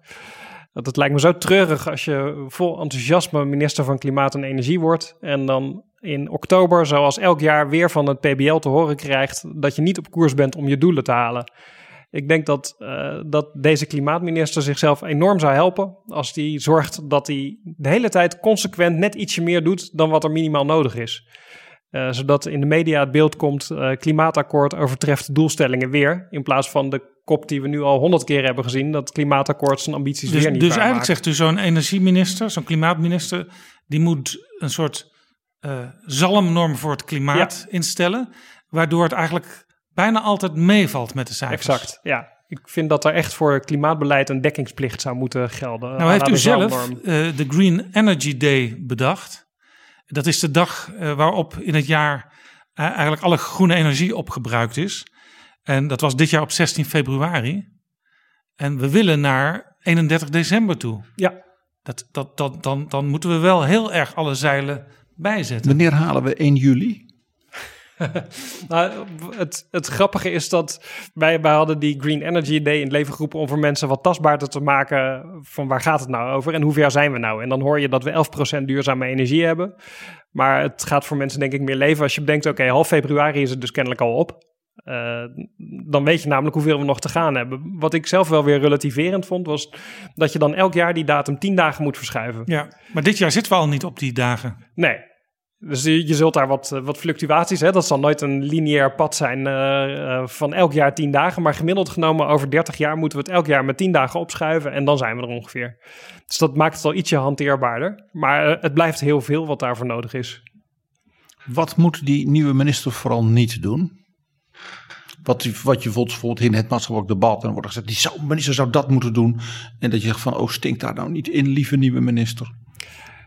Dat het lijkt me zo treurig als je vol enthousiasme minister van Klimaat en Energie wordt en dan in oktober, zoals elk jaar, weer van het PBL te horen krijgt dat je niet op koers bent om je doelen te halen. Ik denk dat, uh, dat deze klimaatminister zichzelf enorm zou helpen als hij zorgt dat hij de hele tijd consequent net ietsje meer doet dan wat er minimaal nodig is. Uh, zodat in de media het beeld komt, uh, klimaatakkoord overtreft de doelstellingen weer. In plaats van de kop die we nu al honderd keer hebben gezien, dat klimaatakkoord zijn ambities
dus,
weer niet
Dus eigenlijk zegt u zo'n energieminister, zo'n klimaatminister, die moet een soort zalmnorm voor het klimaat ja. instellen, waardoor het eigenlijk bijna altijd meevalt met de cijfers.
Exact, ja. ik vind dat er echt voor klimaatbeleid een dekkingsplicht zou moeten gelden.
Nou heeft u
de
zelf eh, de Green Energy Day bedacht. Dat is de dag eh, waarop in het jaar eh, eigenlijk alle groene energie opgebruikt is. En dat was dit jaar op 16 februari. En we willen naar 31 december toe.
Ja,
Dat, dat, dat, dan, dan moeten we wel heel erg alle zeilen bijzetten.
Wanneer halen we 1 juli?
Nou, het, het grappige is dat wij, wij hadden die Green Energy Day in het leven geroepen om voor mensen wat tastbaarder te maken van waar gaat het nou over en hoe ver zijn we nou. En dan hoor je dat we 11% duurzame energie hebben. Maar het gaat voor mensen denk ik meer leven als je bedenkt, oké, half februari is het dus kennelijk al op. Eh, dan weet je namelijk hoeveel we nog te gaan hebben. Wat ik zelf wel weer relativerend vond, was dat je dan elk jaar die datum 10 dagen moet verschuiven.
Ja, maar dit jaar zitten we al niet op die dagen.
Nee. Dus je, je zult daar wat, eh, wat fluctuaties, hè? dat zal nooit een lineair pad zijn eh, eh, van elk jaar 10 dagen. Maar gemiddeld genomen over 30 jaar moeten we het elk jaar met 10 dagen opschuiven en dan zijn we er ongeveer. Dus dat maakt het al ietsje hanteerbaarder. Maar het blijft heel veel wat daarvoor nodig is.
Wat moet die nieuwe minister vooral niet doen? Wat, wat je bijvoorbeeld in het maatschappelijk debat en wordt gezegd, die zou, minister zou dat moeten doen. En dat je zegt van, oh stinkt daar nou niet in, lieve nieuwe minister.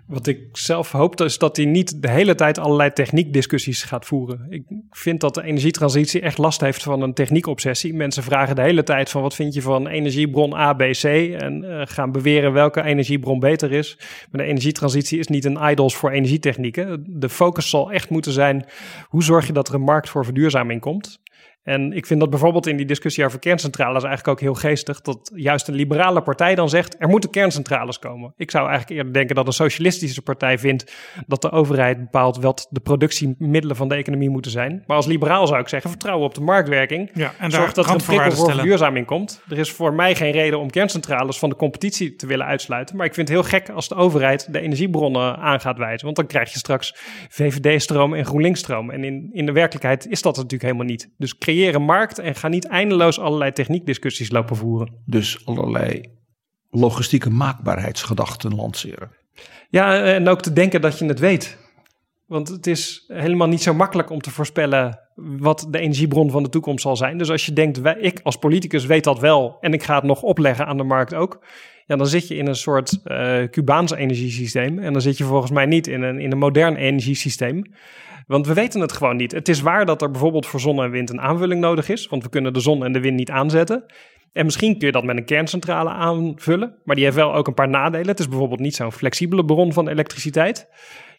Wat ik zelf hoop is dat hij niet de hele tijd allerlei techniekdiscussies gaat voeren. Ik vind dat de energietransitie echt last heeft van een techniekobsessie. Mensen vragen de hele tijd van wat vind je van energiebron A, B, C en eh, gaan beweren welke energiebron beter is. Maar de energietransitie is niet een idols voor energietechnieken. De focus zal echt moeten zijn hoe zorg je dat er een markt voor verduurzaming komt. En ik vind dat bijvoorbeeld in die discussie over kerncentrales eigenlijk ook heel geestig. Dat juist een liberale partij dan zegt: er moeten kerncentrales komen. Ik zou eigenlijk eerder denken dat een socialistische partij vindt dat de overheid bepaalt wat de productiemiddelen van de economie moeten zijn. Maar als liberaal zou ik zeggen: vertrouwen op de marktwerking.
Ja, en
Zorg dat er een prikkel voor verduurzaming komt. Er is voor mij geen reden om kerncentrales van de competitie te willen uitsluiten. Maar ik vind het heel gek als de overheid de energiebronnen aan gaat wijzen. Want dan krijg je straks VVD-stroom en GroenLinks-stroom. En in, in de werkelijkheid is dat natuurlijk helemaal niet. Dus creëer een markt en ga niet eindeloos allerlei techniekdiscussies lopen voeren.
Dus allerlei logistieke maakbaarheidsgedachten lanceren.
Ja, en ook te denken dat je het weet. Want het is helemaal niet zo makkelijk om te voorspellen wat de energiebron van de toekomst zal zijn. Dus als je denkt, wij, ik als politicus weet dat wel en ik ga het nog opleggen aan de markt ook. Ja, dan zit je in een soort eh Cubaans energiesysteem. En dan zit je volgens mij niet in een, in een modern energiesysteem. Want we weten het gewoon niet. Het is waar dat er bijvoorbeeld voor zon en wind een aanvulling nodig is. Want we kunnen de zon en de wind niet aanzetten. En misschien kun je dat met een kerncentrale aanvullen. Maar die heeft wel ook een paar nadelen. Het is bijvoorbeeld niet zo'n flexibele bron van elektriciteit.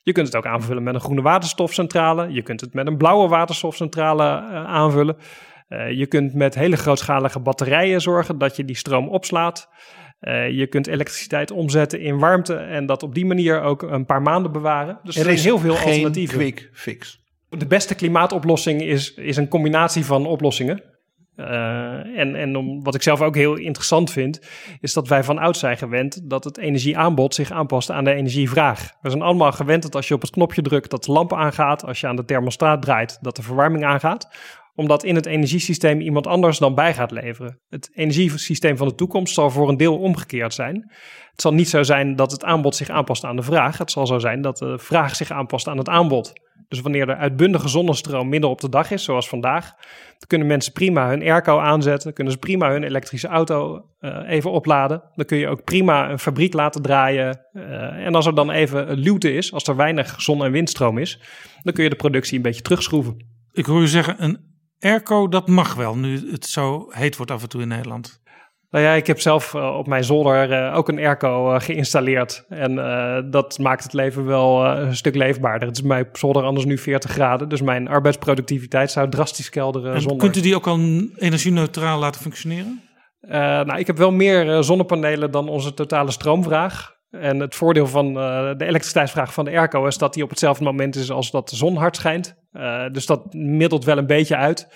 Je kunt het ook aanvullen met een groene waterstofcentrale. Je kunt het met een blauwe waterstofcentrale eh, aanvullen. Eh, je kunt met hele grootschalige batterijen zorgen dat je die stroom opslaat. Eh, je kunt elektriciteit omzetten in warmte en dat op die manier ook een paar maanden bewaren. Dus er, zijn heel veel
geen
alternatieven.
quick fix.
De beste klimaatoplossing is, is een combinatie van oplossingen. Eh, en en om, wat ik zelf ook heel interessant vind, is dat wij van oud zijn gewend dat het energieaanbod zich aanpast aan de energievraag. We zijn allemaal gewend dat als je op het knopje drukt dat de lamp aangaat, als je aan de thermostaat draait dat de verwarming aangaat omdat in het energiesysteem iemand anders dan bij gaat leveren. Het energiesysteem van de toekomst zal voor een deel omgekeerd zijn. Het zal niet zo zijn dat het aanbod zich aanpast aan de vraag. Het zal zo zijn dat de vraag zich aanpast aan het aanbod. Dus wanneer er uitbundige zonnestroom midden op de dag is, zoals vandaag, dan kunnen mensen prima hun airco aanzetten, kunnen ze prima hun elektrische auto eh, even opladen. Dan kun je ook prima een fabriek laten draaien. Eh, en als er dan even luwte is, als er weinig zon- en windstroom is, dan kun je de productie een beetje terugschroeven.
Ik hoor u zeggen, een airco, dat mag wel, nu het zo heet wordt af en toe in Nederland.
Nou ja, ik heb zelf eh, op mijn zolder eh, ook een airco uh, geïnstalleerd. En dat maakt het leven wel een stuk leefbaarder. Het is op zolder anders nu 40 graden. Dus mijn arbeidsproductiviteit zou drastisch kelderen
en
zonder...
Kunt u die ook al energie-neutraal laten functioneren?
Nou, ik heb wel meer zonnepanelen dan onze totale stroomvraag. En het voordeel van uh, de elektriciteitsvraag van de airco is dat die op hetzelfde moment is als dat de zon hard schijnt. Uh, dus dat middelt wel een beetje uit.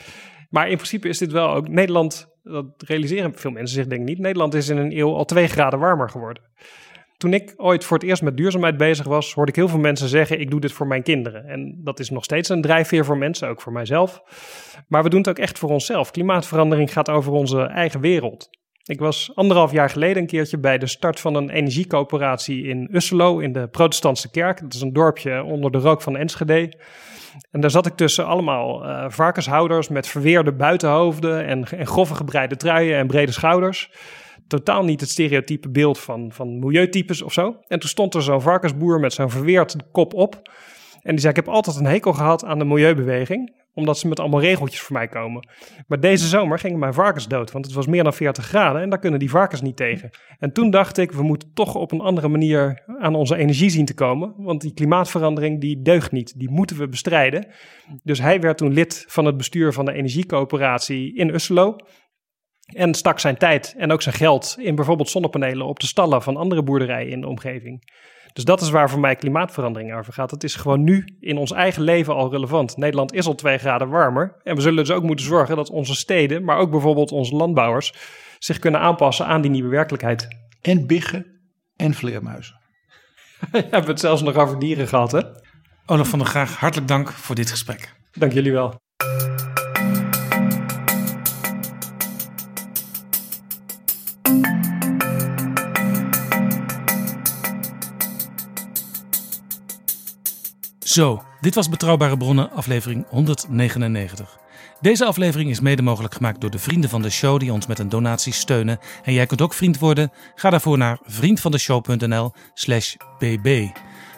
Maar in principe is dit wel ook Nederland, dat realiseren veel mensen zich denk ik niet. Nederland is in een eeuw al twee graden warmer geworden. Toen ik ooit voor het eerst met duurzaamheid bezig was, hoorde ik heel veel mensen zeggen: Ik doe dit voor mijn kinderen. En dat is nog steeds een drijfveer voor mensen, ook voor mijzelf. Maar we doen het ook echt voor onszelf. Klimaatverandering gaat over onze eigen wereld. Ik was anderhalf jaar geleden een keertje bij de start van een energiecoöperatie in Usselo in de Protestantse Kerk. Dat is een dorpje onder de rook van Enschede. En daar zat ik tussen allemaal uh, varkenshouders met verweerde buitenhoofden en, en grove gebreide truien en brede schouders. Totaal niet het stereotype beeld van, van milieutypes of zo. En toen stond er zo'n varkensboer met zo'n verweerd kop op. En die zei: Ik heb altijd een hekel gehad aan de milieubeweging omdat ze met allemaal regeltjes voor mij komen. Maar deze zomer gingen mijn varkens dood, want het was meer dan 40 graden en daar kunnen die varkens niet tegen. En toen dacht ik, we moeten toch op een andere manier aan onze energie zien te komen, want die klimaatverandering die deugt niet, die moeten we bestrijden. Dus hij werd toen lid van het bestuur van de energiecoöperatie in Usselo. En stak zijn tijd en ook zijn geld in bijvoorbeeld zonnepanelen op de stallen van andere boerderijen in de omgeving. Dus dat is waar voor mij klimaatverandering over gaat. Het is gewoon nu in ons eigen leven al relevant. Nederland is al twee graden warmer. En we zullen dus ook moeten zorgen dat onze steden, maar ook bijvoorbeeld onze landbouwers, zich kunnen aanpassen aan die nieuwe werkelijkheid.
En biggen en vleermuizen.
We hebben het zelfs nog over dieren gehad, hè?
Olaf van der Graag, hartelijk dank voor dit gesprek.
Dank jullie wel.
Zo, dit was Betrouwbare Bronnen, aflevering 199. Deze aflevering is mede mogelijk gemaakt door de vrienden van de show die ons met een donatie steunen. En jij kunt ook vriend worden. Ga daarvoor naar vriendvandeshow.nl/slash bb.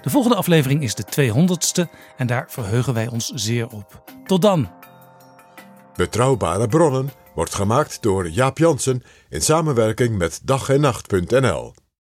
De volgende aflevering is de 200ste en daar verheugen wij ons zeer op. Tot dan!
Betrouwbare Bronnen wordt gemaakt door Jaap Jansen in samenwerking met dag en nacht.nl.